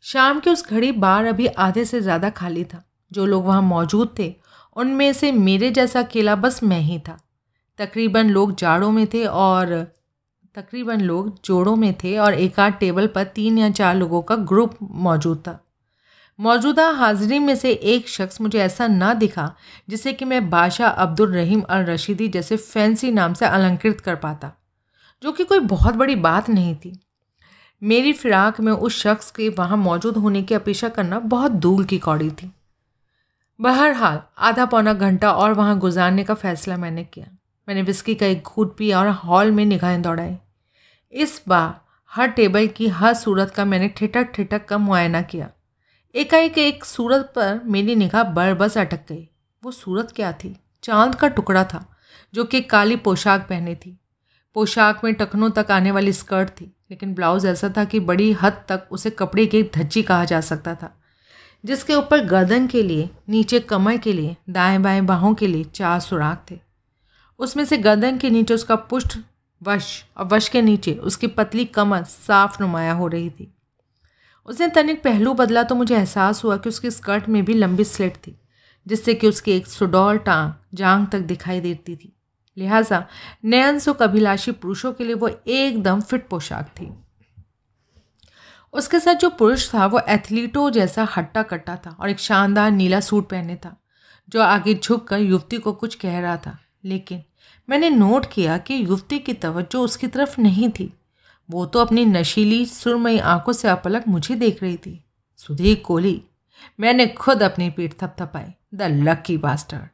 शाम की उस घड़ी बार अभी आधे से ज़्यादा खाली था। जो लोग वहाँ मौजूद थे, उनमें से मेरे जैसा अकेला बस मैं ही था। तकरीबन लोग जाड़ों में थे और तकरीबन लोग जोड़ों में थे और एक आध टेबल पर तीन या चार लोगों का ग्रुप मौजूद था। मौजूदा हाजिरी में से एक शख्स मुझे ऐसा ना दिखा जिसे कि मैं बादशाह अब्दुल रहीम अल रशीदी जैसे फैंसी नाम से अलंकृत कर पाता, जो कि कोई बहुत बड़ी बात नहीं थी। मेरी फिराक में उस शख्स के वहाँ मौजूद होने की अपेक्षा करना बहुत दूर की कौड़ी थी। बहरहाल, आधा पौना घंटा और वहाँ गुजारने का फ़ैसला मैंने किया। मैंने विस्की का एक घूट पिया और हॉल में निगाहें दौड़ाई। इस बार हर टेबल की हर सूरत का मैंने ठिठक ठिठक का मुआयना किया। एकाएक एक सूरत पर मेरी निगाह बरबस अटक गई। वो सूरत क्या थी? चाँद का टुकड़ा था, जो कि काली पोशाक पहनी थी। पोशाक में टखनों तक आने वाली स्कर्ट थी, लेकिन ब्लाउज़ ऐसा था कि बड़ी हद तक उसे कपड़े की धज्जी कहा जा सकता था, जिसके ऊपर गर्दन के लिए, नीचे कमर के लिए, दाएँ बाएँ बाहों के लिए चार सुराख थे। उसमें से गर्दन के नीचे उसका पुष्ट वश और वश के नीचे उसकी पतली कमर साफ़ नुमाया हो रही थी। उसने तनिक पहलू बदला तो मुझे एहसास हुआ कि उसकी स्कर्ट में भी लंबी स्लिट थी, जिससे कि उसकी एक सुडौल टांग जांग तक दिखाई देती थी। लिहाजा नयन सुख अभिलाषी पुरुषों के लिए वो एकदम फिट पोशाक थी। उसके साथ जो पुरुष था वो एथलीटों जैसा हट्टा कट्टा था और एक शानदार नीला सूट पहने था, जो आगे झुक कर युवती को कुछ कह रहा था, लेकिन मैंने नोट किया कि युवती की तवज्जो उसकी तरफ़ नहीं थी। वो तो अपनी नशीली, सुरमई आँखों से अपलक मुझे देख रही थी। सुधी कोली मैंने खुद अपनी पीठ थपथपाई। The lucky bastard.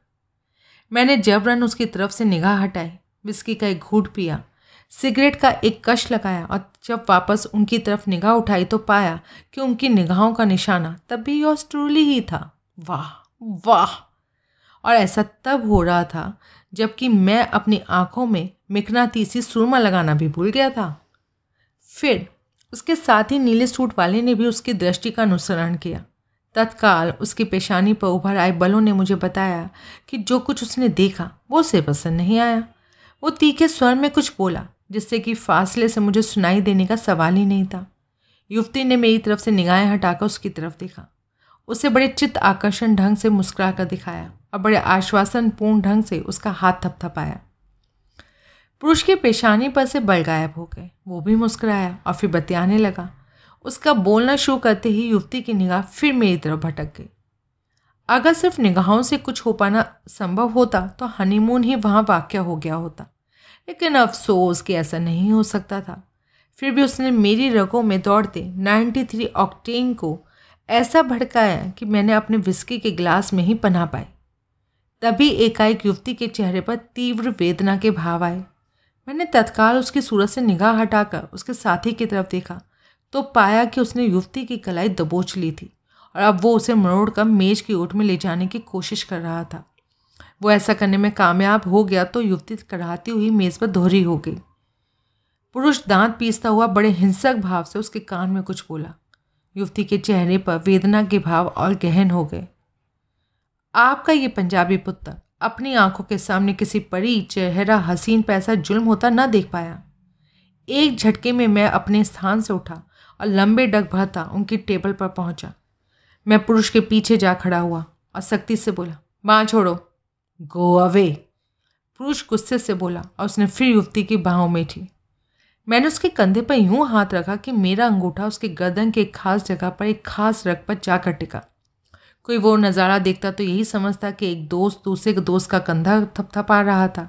मैंने जबरन उसकी तरफ़ से निगाह हटाई, विस्की का एक घूट पिया, सिगरेट का एक कश लगाया और जब वापस उनकी तरफ़ निगाह उठाई तो पाया कि उनकी निगाहों का निशाना तब भी योस ट्रूली ही था। वाह वाह। और ऐसा तब हो रहा था जबकि मैं अपनी आँखों में मिकनातीसी सुरमा लगाना भी भूल गया था। फिर उसके साथ ही नीले सूट वाले ने भी उसकी दृष्टि का अनुसरण किया। तत्काल उसकी पेशानी पर उभर आए बलों ने मुझे बताया कि जो कुछ उसने देखा, वो उसे पसंद नहीं आया। वो तीखे स्वर में कुछ बोला, जिससे कि फासले से मुझे सुनाई देने का सवाल ही नहीं था। युवती ने मेरी तरफ़ से निगाहें हटाकर उसकी तरफ़ देखा। उसे बड़े चित्त आकर्षण ढंग से मुस्कुरा कर दिखाया। और बड़े आश्वासनपूर्ण ढंग से उसका हाथ थपथपाया पुरुष की पेशानी पर से बल गायब हो गए। वो भी मुस्कुराया और फिर बतियाने लगा। उसका बोलना शुरू करते ही युवती की निगाह फिर मेरी तरफ़ भटक गई। अगर सिर्फ़ निगाहों से कुछ हो पाना संभव होता तो हनीमून ही वहाँ वाक्य हो गया होता। लेकिन अफसोस कि ऐसा नहीं हो सकता था। फिर भी उसने मेरी रगों में दौड़ते 93 ऑक्टेन को ऐसा भड़काया कि मैंने अपने विस्की के गिलास में ही पना पाई। तभी एकाएक युवती के चेहरे पर तीव्र वेदना के भाव आए। मैंने तत्काल उसकी सूरत से निगाह हटाकर उसके साथी की तरफ़ देखा तो पाया कि उसने युवती की कलाई दबोच ली थी और अब वो उसे मरोड़ कर मेज की ओट में ले जाने की कोशिश कर रहा था। वो ऐसा करने में कामयाब हो गया तो युवती कराती हुई मेज़ पर दोहरी हो गई। पुरुष दांत पीसता हुआ बड़े हिंसक भाव से उसके कान में कुछ बोला। युवती के चेहरे पर वेदना के भाव और गहन हो गए। आपका ये पंजाबी पुत्र अपनी आँखों के सामने किसी परी, चेहरा, हसीन पैसा, जुल्म होता न देख पाया। एक झटके में मैं अपने स्थान से उठा और लंबे डग भरता उनकी टेबल पर पहुँचा। मैं पुरुष के पीछे जा खड़ा हुआ और सख्ती से बोला बाँ छोड़ो। गो अवे पुरुष गुस्से से बोला और उसने फिर युवती की बाहों में थी मैंने उसके कंधे पर यूँ हाथ रखा कि मेरा अंगूठा उसके गर्दन के एक खास जगह पर एक खास रग पर जाकर टिका। कोई वो नज़ारा देखता तो यही समझता कि एक दोस्त दूसरे के दोस्त का कंधा थपथपा रहा था।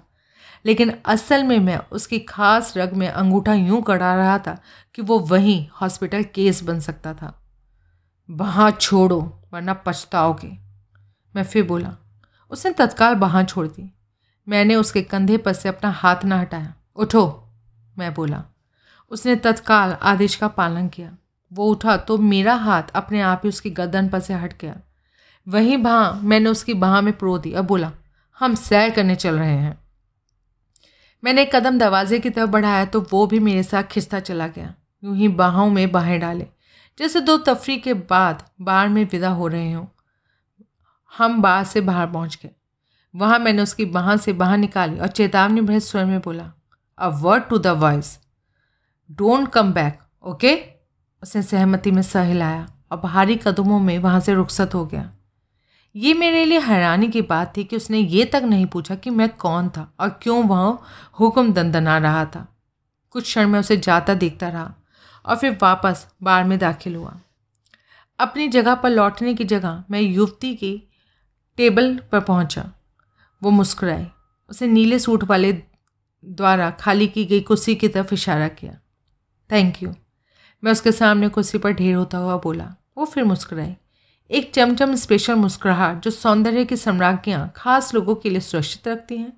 लेकिन असल में मैं उसकी खास रग में अंगूठा यूँ कड़ा रहा था कि वो वहीं हॉस्पिटल केस बन सकता था। वहाँ छोड़ो, वरना पछताओगे। मैं फिर बोला, उसने तत्काल वहाँ छोड़ दी। मैंने उसके कंधे पर से अपना हाथ ना हटाया। उठो। मैं बोला, उसने तत्काल आदेश का पालन किया। वो उठा तो मेरा हाथ अपने आप ही उसकी गर्दन पर से हट गया। वहीं बाँ मैंने उसकी बाह में प्रो दी। और बोला, हम सैर करने चल रहे हैं। मैंने एक कदम दरवाजे की तरफ़ बढ़ाया तो वो भी मेरे साथ खिंचता चला गया। यूँ ही बाहों में बाहें डाले। जैसे दो तफरी के बाद बाढ़ में विदा हो रहे हों, हम बार से बाहर पहुँच गए। वहाँ मैंने उसकी बाह से बाहर निकाली और चेतावनी भरे स्वर में बोला a word to the wise don't come back okay उसने सहमति में सह हिलाया। और भारी कदमों में वहाँ से रुखसत हो गया। ये मेरे लिए हैरानी की बात थी कि उसने ये तक नहीं पूछा कि मैं कौन था और क्यों वह हुक्म दंदना रहा था। कुछ क्षण में उसे जाता देखता रहा और फिर वापस बार में दाखिल हुआ। अपनी जगह पर लौटने की जगह मैं युवती की टेबल पर पहुँचा। वो मुस्कुराई। उसे नीले सूट वाले द्वारा खाली की गई कुर्सी की तरफ़ इशारा किया। थैंक यू मैं उसके सामने कुर्सी पर ढेर होता हुआ बोला। वो फिर मुस्कुराई। एक चमचम स्पेशल मुस्कुराहट जो सौंदर्य की सम्राज्ञियाँ खास लोगों के लिए सुरक्षित रखती हैं।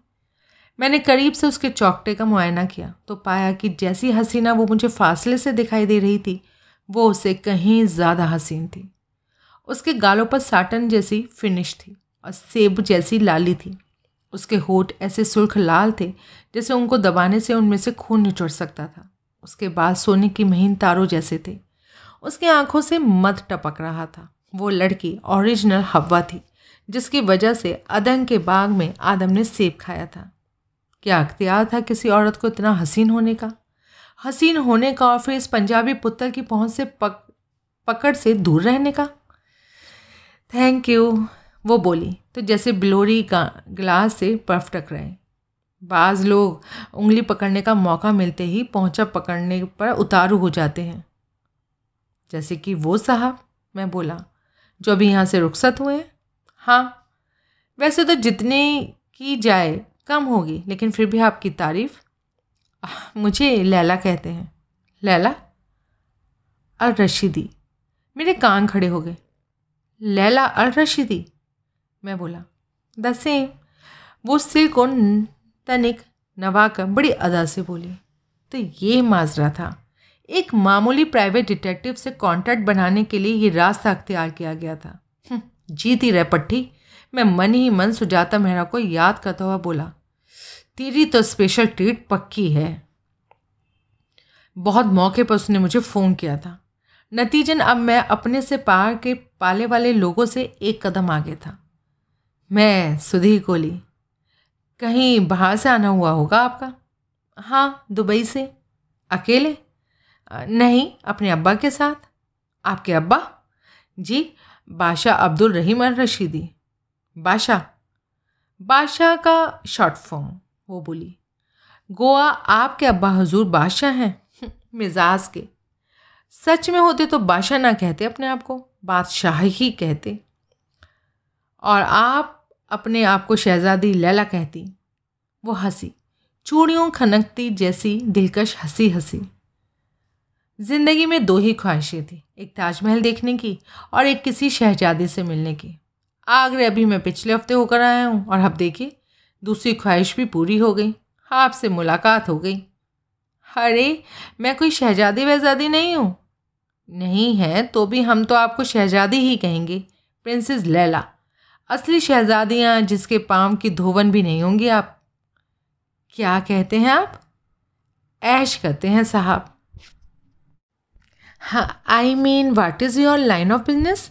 मैंने करीब से उसके चौकटे का मुआयना किया तो पाया कि जैसी हसीना वो मुझे फासले से दिखाई दे रही थी, वो उसे कहीं ज़्यादा हसीन थी। उसके गालों पर साटन जैसी फिनिश थी और सेब जैसी लाली थी। उसके होठ ऐसे सुर्ख लाल थे जैसे उनको दबाने से उनमें से खून निचोड़ सकता था। उसके बाद सोने की महीन तारों जैसे थे। उसकी आँखों से मद टपक रहा था। वो लड़की ओरिजिनल हवा थी, जिसकी वजह से अदंग के बाग में आदम ने सेब खाया था। क्या अख्तियार था किसी औरत को इतना हसीन होने का? हसीन होने का और फिर इस पंजाबी पुत्र की पहुँच से पक, पकड़ से दूर रहने का? थैंक यू वो बोली तो जैसे बिलोरी का गिलास से बर्फ़ टकराए बाज़ लोग उंगली पकड़ने का मौका मिलते ही पहुँचा पकड़ने पर उतारू हो जाते हैं। जैसे कि वो साहब, मैं बोला जो अभी यहाँ से रुखसत हुए हैं। हाँ वैसे तो जितनी की जाए कम होगी, लेकिन फिर भी आपकी तारीफ़ मुझे लैला कहते हैं। लैला? अल रशीदी मेरे कान खड़े हो गए। लैला अल रशीदी मैं बोला, द सेम। वो सिर को तनिक नवाकर बड़ी अदा से बोली तो ये माजरा था। एक मामूली प्राइवेट डिटेक्टिव से कॉन्टैक्ट बनाने के लिए ये रास्ता अख्तियार किया गया था। हम्म, जीती रह पट्टी। मैं मन ही मन सुजाता मेहरा को याद करता हुआ बोला तेरी तो स्पेशल ट्रीट पक्की है। बहुत मौके पर उसने मुझे फ़ोन किया था। नतीजन अब मैं अपने से पार के पाले वाले लोगों से एक कदम आगे था। मैं सुधी कोली कहीं बाहर से आना हुआ होगा आपका? हाँ दुबई से। अकेले? नहीं, अपने अब्बा के साथ। आपके अब्बा? जी, बादशाह अब्दुल रहीम अल रशीदी बादशाह? बादशाह का शॉर्ट फॉर्म, वो बोली। गोवा आपके अब्बा हजूर बादशाह हैं? मिजाज के। सच में होते तो बादशाह ना कहते अपने आप को, बादशाह ही कहते। और आप अपने आप को शहजादी लैला कहती। वो हँसी। चूड़ियों खनकती जैसी दिलकश हँसी हँसी ज़िंदगी में दो ही ख्वाहिशें थी, एक ताजमहल देखने की और एक किसी शहजादी से मिलने की। आगरे अभी मैं पिछले हफ़्ते होकर आया हूँ और अब देखिए, दूसरी ख्वाहिश भी पूरी हो गई, आपसे मुलाकात हो गई। अरे, मैं कोई शहजादी वहजादी नहीं हूँ। नहीं है तो भी हम तो आपको शहजादी ही कहेंगे, प्रिंसेस लैला। असली शहजादियाँ जिसके पाम की धोवन भी नहीं होंगी आप। क्या कहते हैं आप? ऐश करते हैं साहब। I mean what is your line of business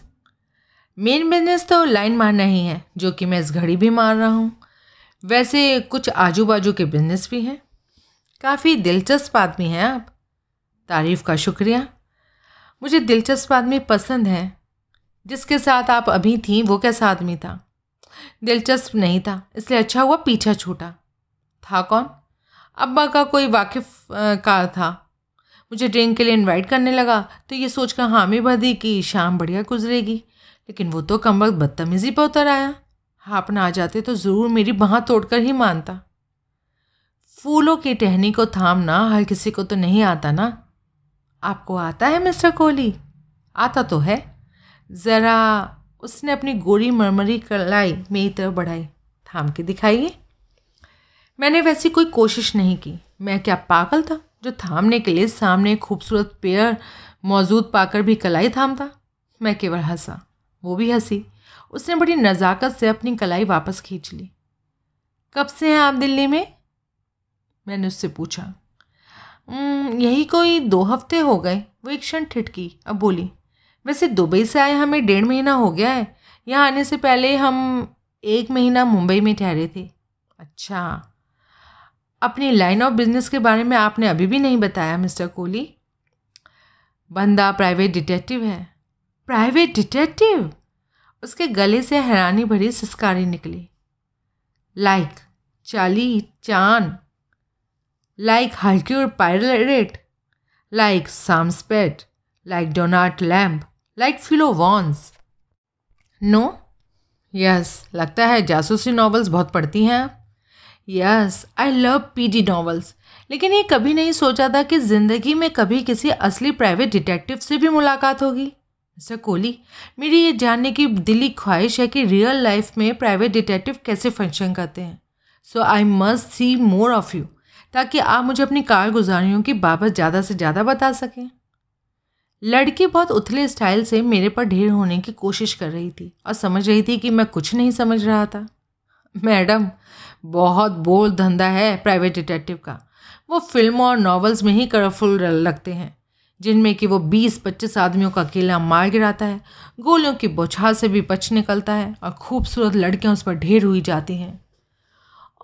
main business तो लाइन मारना ही है, जो कि मैं इस घड़ी भी मार रहा हूँ। वैसे कुछ आजू बाजू के बिज़नेस भी हैं। काफ़ी दिलचस्प आदमी हैं आप। तारीफ़ का शुक्रिया। मुझे दिलचस्प आदमी पसंद है। जिसके साथ आप अभी थी, वो कैसा आदमी था? दिलचस्प नहीं था, इसलिए अच्छा हुआ पीछा छूटा। था कौन? अब्बा का कोई वाकिफ कार था। मुझे ड्रिंक के लिए इनवाइट करने लगा तो ये सोचकर हामी भर दी कि शाम बढ़िया गुजरेगी। लेकिन वो तो कम वक्त बदतमीज़ी पर उतर आया। आप ना आ जाते तो ज़रूर मेरी बाह तोड़कर ही मानता। फूलों की टहनी को थामना हर किसी को तो नहीं आता ना। आपको आता है, मिस्टर कोहली? आता तो है। ज़रा उसने अपनी गोरी मरमरी कलाई मेरी तरफ़ बढ़ाई। थाम के दिखाइए। मैंने वैसी कोई कोशिश नहीं की। मैं क्या पागल था? जो थामने के लिए सामने खूबसूरत पेयर मौजूद पाकर भी कलाई थामता। मैं केवल हंसा, वो भी हँसी। उसने बड़ी नज़ाकत से अपनी कलाई वापस खींच ली। कब से हैं आप दिल्ली में? मैंने उससे पूछा। यही कोई दो हफ़्ते हो गए। वो एक क्षण ठिठकी अब बोली, वैसे दुबई से आए हमें डेढ़ महीना हो गया है। यहाँ आने से पहले हम एक महीना मुंबई में ठहरे थे। अच्छा। अपनी लाइन ऑफ़ बिज़नेस के बारे में आपने अभी भी नहीं बताया मिस्टर कोहली। बंदा प्राइवेट डिटेक्टिव है। प्राइवेट डिटेक्टिव उसके गले से हैरानी भरी सिस्कारी निकली। Like Charlie Chan. Like Hercule Pirate, like Sam Spade, like Donald Lamb, like Philo Vance. No yes लगता है जासूसी नॉवेल्स बहुत पढ़ती हैं। आप yes I love PD novels लेकिन ये कभी नहीं सोचा था कि ज़िंदगी में कभी किसी असली प्राइवेट डिटेक्टिव से भी मुलाकात होगी। मिस्टर कोहली, मेरी ये जानने की दिली ख्वाहिश है कि रियल लाइफ में प्राइवेट डिटेक्टिव कैसे फ़ंक्शन करते हैं। So I must see more of you ताकि आप मुझे अपनी कारगुजारियों की बाबत ज़्यादा से ज़्यादा बता सकें। लड़की बहुत उथले स्टाइल से मेरे पर ढेर होने की कोशिश कर रही थी और समझ रही थी कि मैं कुछ नहीं समझ रहा था। मैडम बहुत बोल धंधा है प्राइवेट डिटेक्टिव का। वो फ़िल्मों और नॉवेल्स में ही कलरफुल लगते हैं, जिनमें कि वो बीस पच्चीस आदमियों का अकेला मार गिराता है, गोलियों की बौछार से भी पच निकलता है और खूबसूरत लड़कियाँ उस पर ढेर हुई जाती हैं।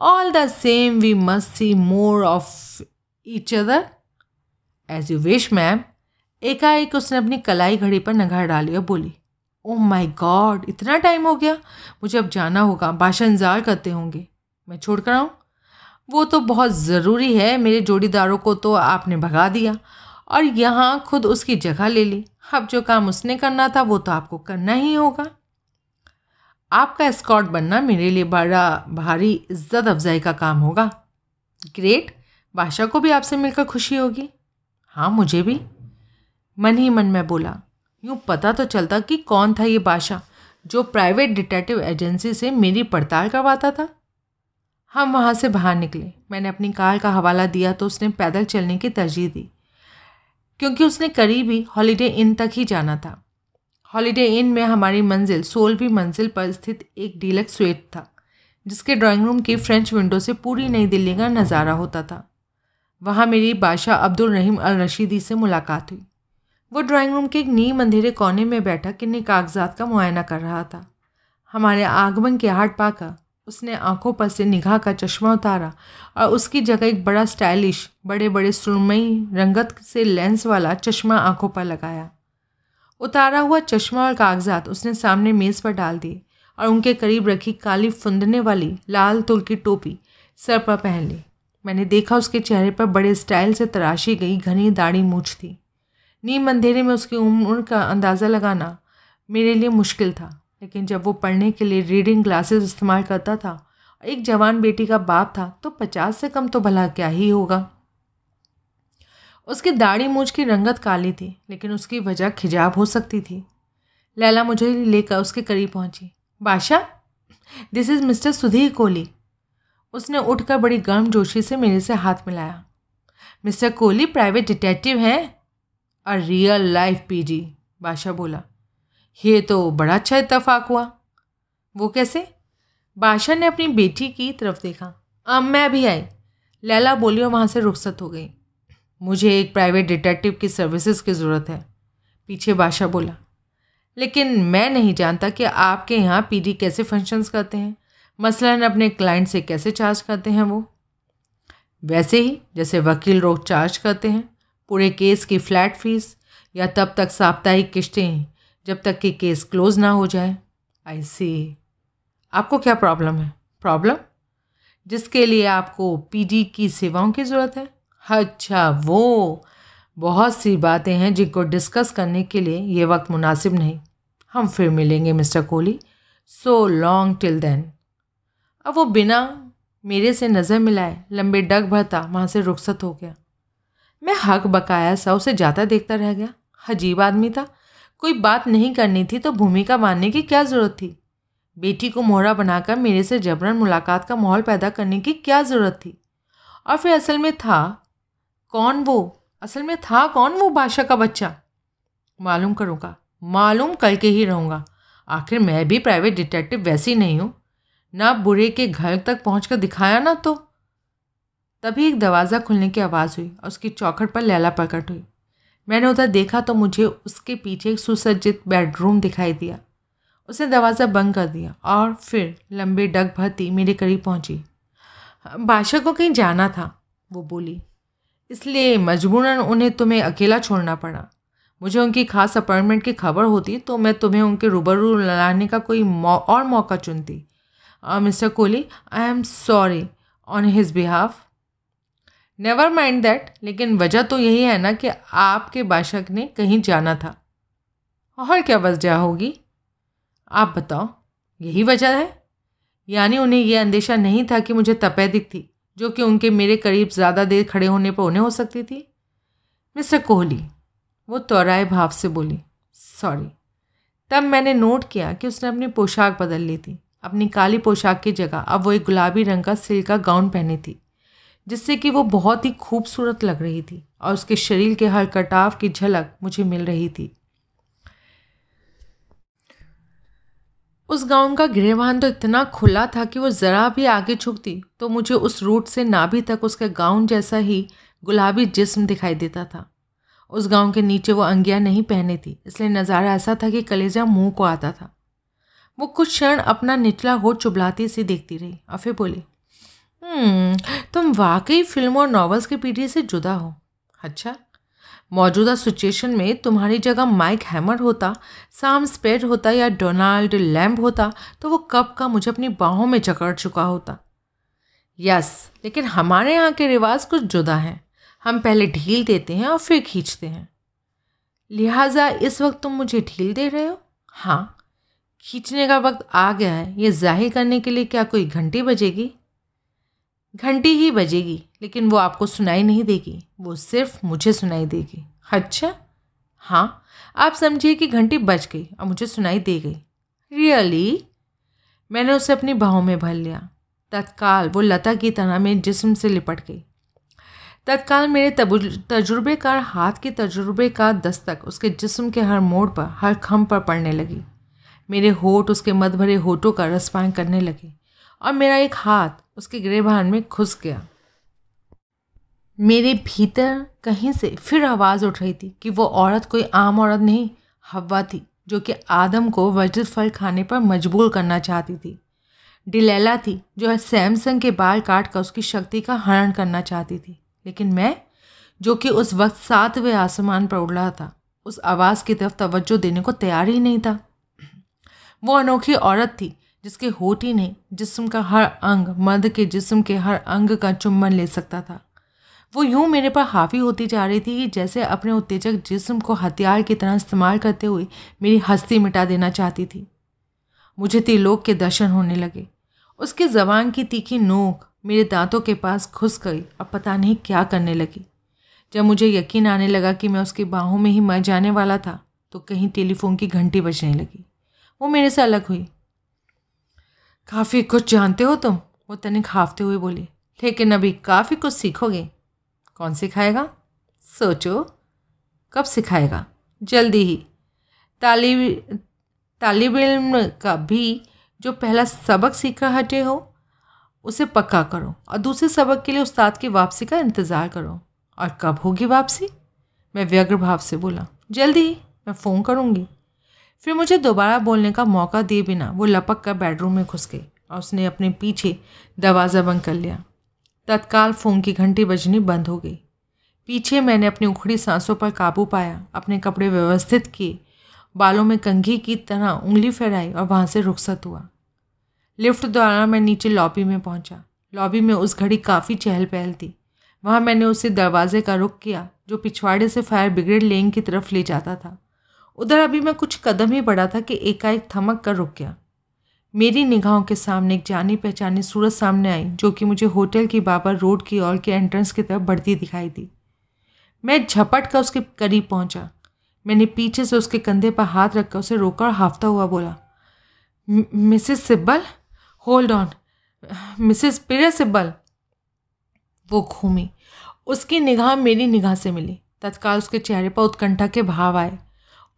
All the same we must see more of each other as you wish ma'am एकाएक उसने अपनी कलाई घड़ी पर नगार डाली और बोली ओ माई गॉड इतना टाइम हो गया। मुझे अब जाना होगा। बादशाह इंतज़ार करते होंगे। मैं छोड़ कर आऊँ? वो तो बहुत ज़रूरी है, मेरे जोड़ीदारों को तो आपने भगा दिया। और यहाँ खुद उसकी जगह ले ली। अब जो काम उसने करना था, वो तो आपको करना ही होगा। आपका स्कॉट बनना मेरे लिए बड़ा भारी, इज़्ज़त अफजाई का काम होगा। ग्रेट बादशाह को भी आपसे मिलकर खुशी होगी। हाँ मुझे भी। मन ही मन में बोला। यूँ पता तो चलता कि कौन था ये बादशाह, जो प्राइवेट डिटेक्टिव एजेंसी से मेरी पड़ताल करवाता था। हम वहाँ से बाहर निकले। मैंने अपनी कार का हवाला दिया तो उसने पैदल चलने की तरजीह दी, क्योंकि उसने करीब हॉलीडे इन तक ही जाना था। हॉलीडे इन में हमारी मंजिल, सोलहवीं मंजिल पर स्थित एक डीलक्स स्वेट था, जिसके ड्राइंग रूम की फ्रेंच विंडो से पूरी नई दिल्ली का नज़ारा होता था। वहाँ मेरी बादशाह अब्दुल रहीम अल रशीदी से मुलाकात हुई। वो ड्राइंग रूम के एक नीम अंधेरे कोने में बैठा किन्नी कागजात का मुआयना कर रहा था। हमारे आगमन के हाट पाकर उसने आँखों पर से निगाह का चश्मा उतारा और उसकी जगह एक बड़ा स्टाइलिश बड़े बड़े सुरमई रंगत से लेंस वाला चश्मा आँखों पर लगाया। उतारा हुआ चश्मा और कागजात उसने सामने मेज़ पर डाल दिए और उनके करीब रखी काली फुंदने वाली लाल तुल की टोपी सर पर पहन ली। मैंने देखा उसके चेहरे पर बड़े स्टाइल से तराशी गई, घनी दाढ़ी मूछ थी। नीम अंधेरे में उसकी उम्र का अंदाज़ा लगाना मेरे लिए मुश्किल था। लेकिन जब वो पढ़ने के लिए रीडिंग ग्लासेस इस्तेमाल करता था, एक जवान बेटी का बाप था तो पचास से कम तो भला क्या ही होगा। उसकी दाढ़ी मूछ की रंगत काली थी, लेकिन उसकी वजह खिजाब हो सकती थी। लैला मुझे लेकर उसके करीब पहुँची। Badshah this is mister Sudhir Kohli. उसने उठकर बड़ी गर्म जोशी से मेरे से हाथ मिलाया। मिस्टर कोहली प्राइवेट डिटेक्टिव हैं? और रियल लाइफ पीजी बादशाह बोला। ये तो बड़ा अच्छा इतफाक हुआ। वो कैसे? बादशाह ने अपनी बेटी की तरफ़ देखा। अब मैं भी आई। लैला बोली और वहाँ से रुखसत हो गई। मुझे एक प्राइवेट डिटेक्टिव की सर्विसेज़ की ज़रूरत है। पीछे बादशाह बोला। लेकिन मैं नहीं जानता कि आपके यहाँ पीडी कैसे फ़ंक्शंस करते हैं। मसलन अपने क्लाइंट से कैसे चार्ज करते हैं वो? वैसे ही, जैसे वकील लोग चार्ज करते हैं, पूरे केस की फ्लैट फ़ीस या तब तक साप्ताहिक किश्तें जब तक कि केस क्लोज ना हो जाए। आई सी आपको क्या प्रॉब्लम है? प्रॉब्लम जिसके लिए आपको पीडी की सेवाओं की ज़रूरत है? अच्छा वो बहुत सी बातें हैं जिनको डिस्कस करने के लिए ये वक्त मुनासिब नहीं। हम फिर मिलेंगे, mister Kohli. So long till then अब वो बिना मेरे से नज़र मिलाए, लंबे डग भरता, वहाँ से रुखसत हो गया। मैं हक बकाया सा उसे जाता देखता रह गया। अजीब आदमी था। कोई बात नहीं करनी थी तो भूमिका मानने की क्या ज़रूरत थी? बेटी को मोहरा बनाकर मेरे से जबरन मुलाकात का माहौल पैदा करने की क्या ज़रूरत थी? और फिर असल में था कौन वो? असल में था कौन वो बादशाह का बच्चा? मालूम करूँगा, मालूम कल करके ही रहूँगा। आखिर मैं भी प्राइवेट डिटेक्टिव वैसी नहीं हूँ। ना बुरे के घर तक पहुँच कर दिखाया ना तो। तभी एक दरवाज़ा खुलने की आवाज़ हुई और उसकी चौखट पर लैला प्रकट हुई। मैंने उधर देखा तो मुझे उसके पीछे एक सुसज्जित बेडरूम दिखाई दिया। उसने दरवाज़ा बंद कर दिया और फिर लंबे डग भरती मेरे करीब पहुँची। बादशाह को कहीं जाना था वो बोली। इसलिए मजबूरन उन्हें तुम्हें अकेला छोड़ना पड़ा। मुझे उनकी खास अपॉइंटमेंट की खबर होती तो मैं तुम्हें उनके रूबरू लाने का कोई मौ, और मौका चुनती। Mister Kohli I am sorry on his behalf. Never mind that लेकिन वजह तो यही है ना कि आपके बादशाह ने कहीं जाना था। और क्या वजह होगी? आप बताओ, यही वजह है? यानी उन्हें यह अंदेशा नहीं था कि मुझे तपेदिक थी, जो कि उनके मेरे करीब ज़्यादा देर खड़े होने पर उन्हें हो सकती थी? मिस्टर कोहली, वो तोराए भाव से बोली, सॉरी। तब मैंने नोट किया कि उसने अपनी पोशाक बदल ली थी। अपनी काली पोशाक की जगह अब वो एक गुलाबी रंग का सिल्क का गाउन पहनी थी। जिससे कि वो बहुत ही खूबसूरत लग रही थी और उसके शरीर के हर कटाव की झलक मुझे मिल रही थी। उस गाउन का गृहवान तो इतना खुला था कि वो ज़रा भी आगे झुकती तो मुझे उस रूट से नाभि तक उसके गाउन जैसा ही गुलाबी जिस्म दिखाई देता था। उस गाउन के नीचे वो अंगिया नहीं पहने थी इसलिए नज़ारा ऐसा था कि कलेजा मुँह को आता था। वो कुछ क्षण अपना निचला होठ चुबलाती सी देखती रही और फिर बोली तुम वाकई फ़िल्मों और नॉवेल्स की पीढ़ी से जुदा हो। अच्छा मौजूदा सिचुएशन में तुम्हारी जगह माइक हैमर होता, साम स्पेड होता या डोनाल्ड लैम्ब होता तो वो कब का मुझे अपनी बाहों में जकड़ चुका होता। यस, लेकिन हमारे यहाँ के रिवाज कुछ जुदा हैं। हम पहले ढील देते हैं और फिर खींचते हैं। लिहाजा इस वक्त तुम मुझे ढील दे रहे हो? हाँ खींचने का वक्त आ गया है। ये ज़ाहिर करने के लिए क्या कोई घंटी बजेगी? घंटी ही बजेगी, लेकिन वो आपको सुनाई नहीं देगी। वो सिर्फ़ मुझे सुनाई देगी। अच्छा? हाँ। आप समझिए कि घंटी बज गई और मुझे सुनाई दे गई। रियली मैंने उसे अपनी बाहों में भर लिया। तत्काल, वो लता की तरह में जिस्म से लिपट गई। तत्काल मेरे तजुर्बेकार हाथ के तजुर्बे का दस्तक उसके जिस्म के हर मोड़ पर, हर खम पर पड़ने लगी। मेरे होठ उसके मत भरे होठों का रसपान करने लगे। और मेरा एक हाथ उसके गिरेबान में घुस गया। मेरे भीतर कहीं से फिर आवाज़ उठ रही थी कि वो औरत कोई आम औरत नहीं, हवा थी, जो कि आदम को वजद फल खाने पर मजबूर करना चाहती थी। डिलेला थी, जो सैमसंग के बाल काट कर उसकी शक्ति का हरण करना चाहती थी। लेकिन मैं, जो कि उस वक्त सातवें आसमान पर उड़ रहा था, उस आवाज़ की तरफ़ तवज्जो देने को तैयार ही नहीं था। वो अनोखी औरत थी जिसके होठ ही नहीं, जिस्म का हर अंग मर्द के जिस्म के हर अंग का चुम्बन ले सकता था। वो यूँ मेरे पर हावी होती जा रही थी कि जैसे अपने उत्तेजक जिस्म को हथियार की तरह इस्तेमाल करते हुए मेरी हस्ती मिटा देना चाहती थी। मुझे त्रिलोक के दर्शन होने लगे। उसकी जबान की तीखी नोक मेरे दांतों के पास घुस गई और पता नहीं क्या करने लगी। जब मुझे यकीन आने लगा कि मैं उसकी बाहों में ही मर जाने वाला था तो कहीं टेलीफोन की घंटी बजने लगी। वो मेरे से अलग हुई। काफ़ी कुछ जानते हो तुम, वो तनिक हाफते हुए बोली। लेकिन अभी काफ़ी कुछ सीखोगे। कौन सिखाएगा? सोचो। कब सिखाएगा? जल्दी ही। तालिब तालिब का भी जो पहला सबक सीखा हटे हो, उसे पक्का करो और दूसरे सबक के लिए उस्ताद की वापसी का इंतज़ार करो। और कब होगी वापसी? मैं व्यग्र भाव से बोला, जल्दी ही, मैं फ़ोन करूँगी। फिर मुझे दोबारा बोलने का मौका दिए बिना वो लपक कर बेडरूम में घुस गई और उसने अपने पीछे दरवाज़ा बंद कर लिया। तत्काल फ़ोन की घंटी बजनी बंद हो गई। पीछे मैंने अपनी उखड़ी सांसों पर काबू पाया, अपने कपड़े व्यवस्थित किए, बालों में कंघी की तरह उंगली फहराई और वहाँ से रुखसत हुआ। लिफ्ट द्वारा मैं नीचे लॉबी में पहुँचा। लॉबी में उस घड़ी काफ़ी चहल पहल थी। वहाँ मैंने उसे दरवाजे का रुख किया, जो पिछवाड़े से फायर ब्रिगेड लेन की तरफ़ ले जाता था। उधर अभी मैं कुछ कदम ही बढ़ा था कि एकाएक थमक कर रुक गया। मेरी निगाहों के सामने एक जानी पहचानी सूरत सामने आई, जो कि मुझे होटल की बाबर रोड की ओर के एंट्रेंस की तरफ़ बढ़ती दिखाई दी। मैं झपट कर उसके करीब पहुँचा। मैंने पीछे से उसके कंधे पर हाथ रखकर उसे रोका और हाफता हुआ बोला Mrs Sibbal, hold on. Mrs Priya Sibbal. वो घूमी। उसकी निगाह मेरी निगाह से मिली। तत्काल उसके चेहरे पर उत्कंठा के भाव आए।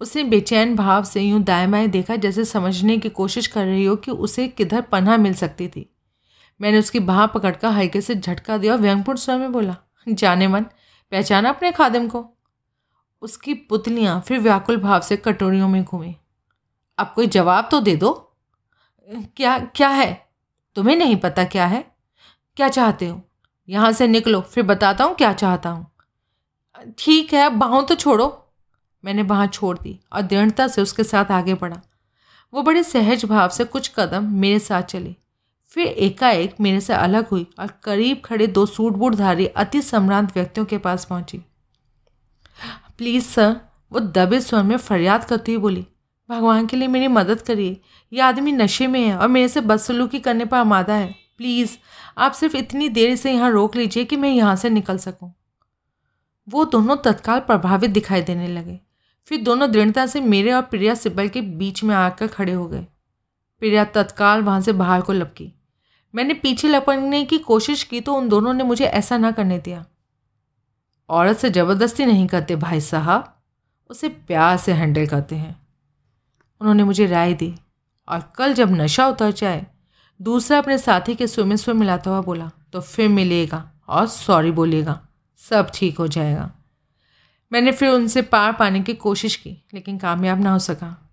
उसने बेचैन भाव से यूँ दाएँ बाएँ देखा जैसे समझने की कोशिश कर रही हो कि उसे किधर पनाह मिल सकती थी। मैंने उसकी बाह पकड़कर हल्के से झटका दिया और व्यंगपूर्ण स्वर में बोला, जाने मन, पहचाना अपने खादिम को? उसकी पुतलियाँ फिर व्याकुल भाव से कटोरियों में घूमी। अब कोई जवाब तो दे दो। क्या क्या है? तुम्हें नहीं पता क्या है? क्या चाहते हो? यहाँ से निकलो, फिर बताता हूँ क्या चाहता हूँ। ठीक है बाहों तो छोड़ो। मैंने वहाँ छोड़ दी और दृढ़ता से उसके साथ आगे बढ़ा। वो बड़े सहज भाव से कुछ कदम मेरे साथ चले। फिर एकाएक मेरे से अलग हुई और करीब खड़े दो सूट बूटधारी अति सम्रांत व्यक्तियों के पास पहुँची। प्लीज़ सर, वो दबे स्वर में फरियाद करती हुई बोली, भगवान के लिए मेरी मदद करिए। यह आदमी नशे में है और मेरे से बदसलूकी करने पर आमादा है। प्लीज़, आप सिर्फ़ इतनी देर से यहाँ रोक लीजिए कि मैं यहाँ से निकल सकूँ। वो दोनों तत्काल प्रभावित दिखाई देने लगे। फिर दोनों दृढ़ता से मेरे और प्रिया सिब्बल के बीच में आकर खड़े हो गए। प्रिया तत्काल वहाँ से बाहर को लपकी। मैंने पीछे लपकने की कोशिश की तो उन दोनों ने मुझे ऐसा ना करने दिया। औरत से ज़बरदस्ती नहीं करते भाई साहब, उसे प्यार से हैंडल करते हैं। उन्होंने मुझे राय दी और कल जब नशा उतर जाए, दूसरा अपने साथी के में सुर मिलाता हुआ बोला तो फिर मिलेगा और सॉरी बोलेगा, सब ठीक हो जाएगा। मैंने फिर उनसे पार पाने की कोशिश की, लेकिन कामयाब ना हो सका।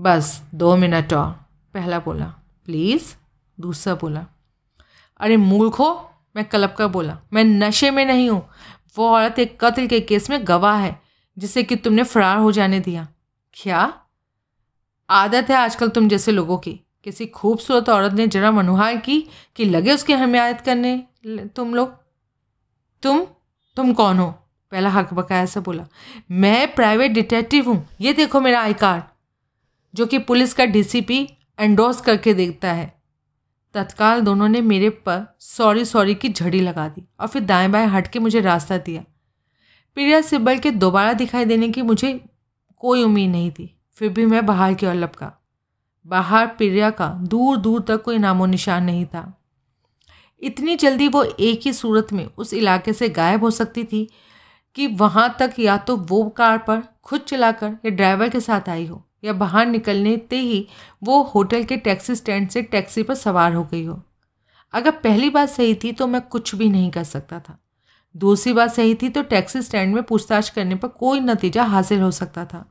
बस, दो मिनट और। पहला बोला, प्लीज़। दूसरा बोला, अरे मूर्खो, मैं कलप कर बोला, मैं नशे में नहीं हूँ। वो औरत एक कत्ल के केस में गवाह है, जिसे कि तुमने फरार हो जाने दिया। क्या? आदत है आजकल तुम जैसे लोगों की। किसी खूबसूरत औरत ने जरा मनुहार की कि लगे उसकी हमायत करने तुम लोग? तुम? तुम कौन हो? पहला हक बकाया से बोला, मैं प्राइवेट डिटेक्टिव हूँ। ये देखो मेरा आई कार्ड जो कि पुलिस का डीसीपी एंडोर्स करके देखता है। तत्काल दोनों ने मेरे पर सॉरी सॉरी की झड़ी लगा दी और फिर दाएँ बाएँ हट के मुझे रास्ता दिया। प्रिया सिब्बल के दोबारा दिखाई देने की मुझे कोई उम्मीद नहीं थी। फिर भी मैं बाहर की ओर लपका। बाहर प्रिया का दूर दूर तक कोई नामो निशान नहीं था। इतनी जल्दी वो एक ही सूरत में उस इलाके से गायब हो सकती थी कि वहाँ तक या तो वो कार पर खुद चलाकर या ड्राइवर के साथ आई हो, या बाहर निकलने ते ही वो होटल के टैक्सी स्टैंड से टैक्सी पर सवार हो गई हो। अगर पहली बात सही थी तो मैं कुछ भी नहीं कर सकता था। दूसरी बात सही थी तो टैक्सी स्टैंड में पूछताछ करने पर कोई नतीजा हासिल हो सकता था।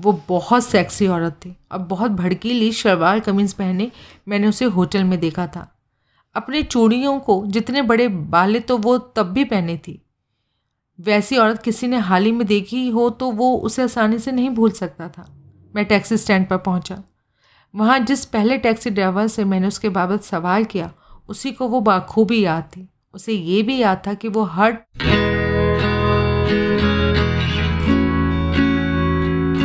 वो बहुत सेक्सी औरत थी और बहुत भड़कीली शलवार कमीज पहने मैंने उसे होटल में देखा था। अपने चूड़ियों को जितने बड़े बाले तो वो तब भी पहने थी। वैसी औरत किसी ने हाल ही में देखी हो तो वो उसे आसानी से नहीं भूल सकता था। मैं टैक्सी स्टैंड पर पहुँचा। वहाँ जिस पहले टैक्सी ड्राइवर से मैंने उसके बाबत सवाल किया, उसी को वो बाखूबी याद थी। उसे ये भी याद था कि वो हर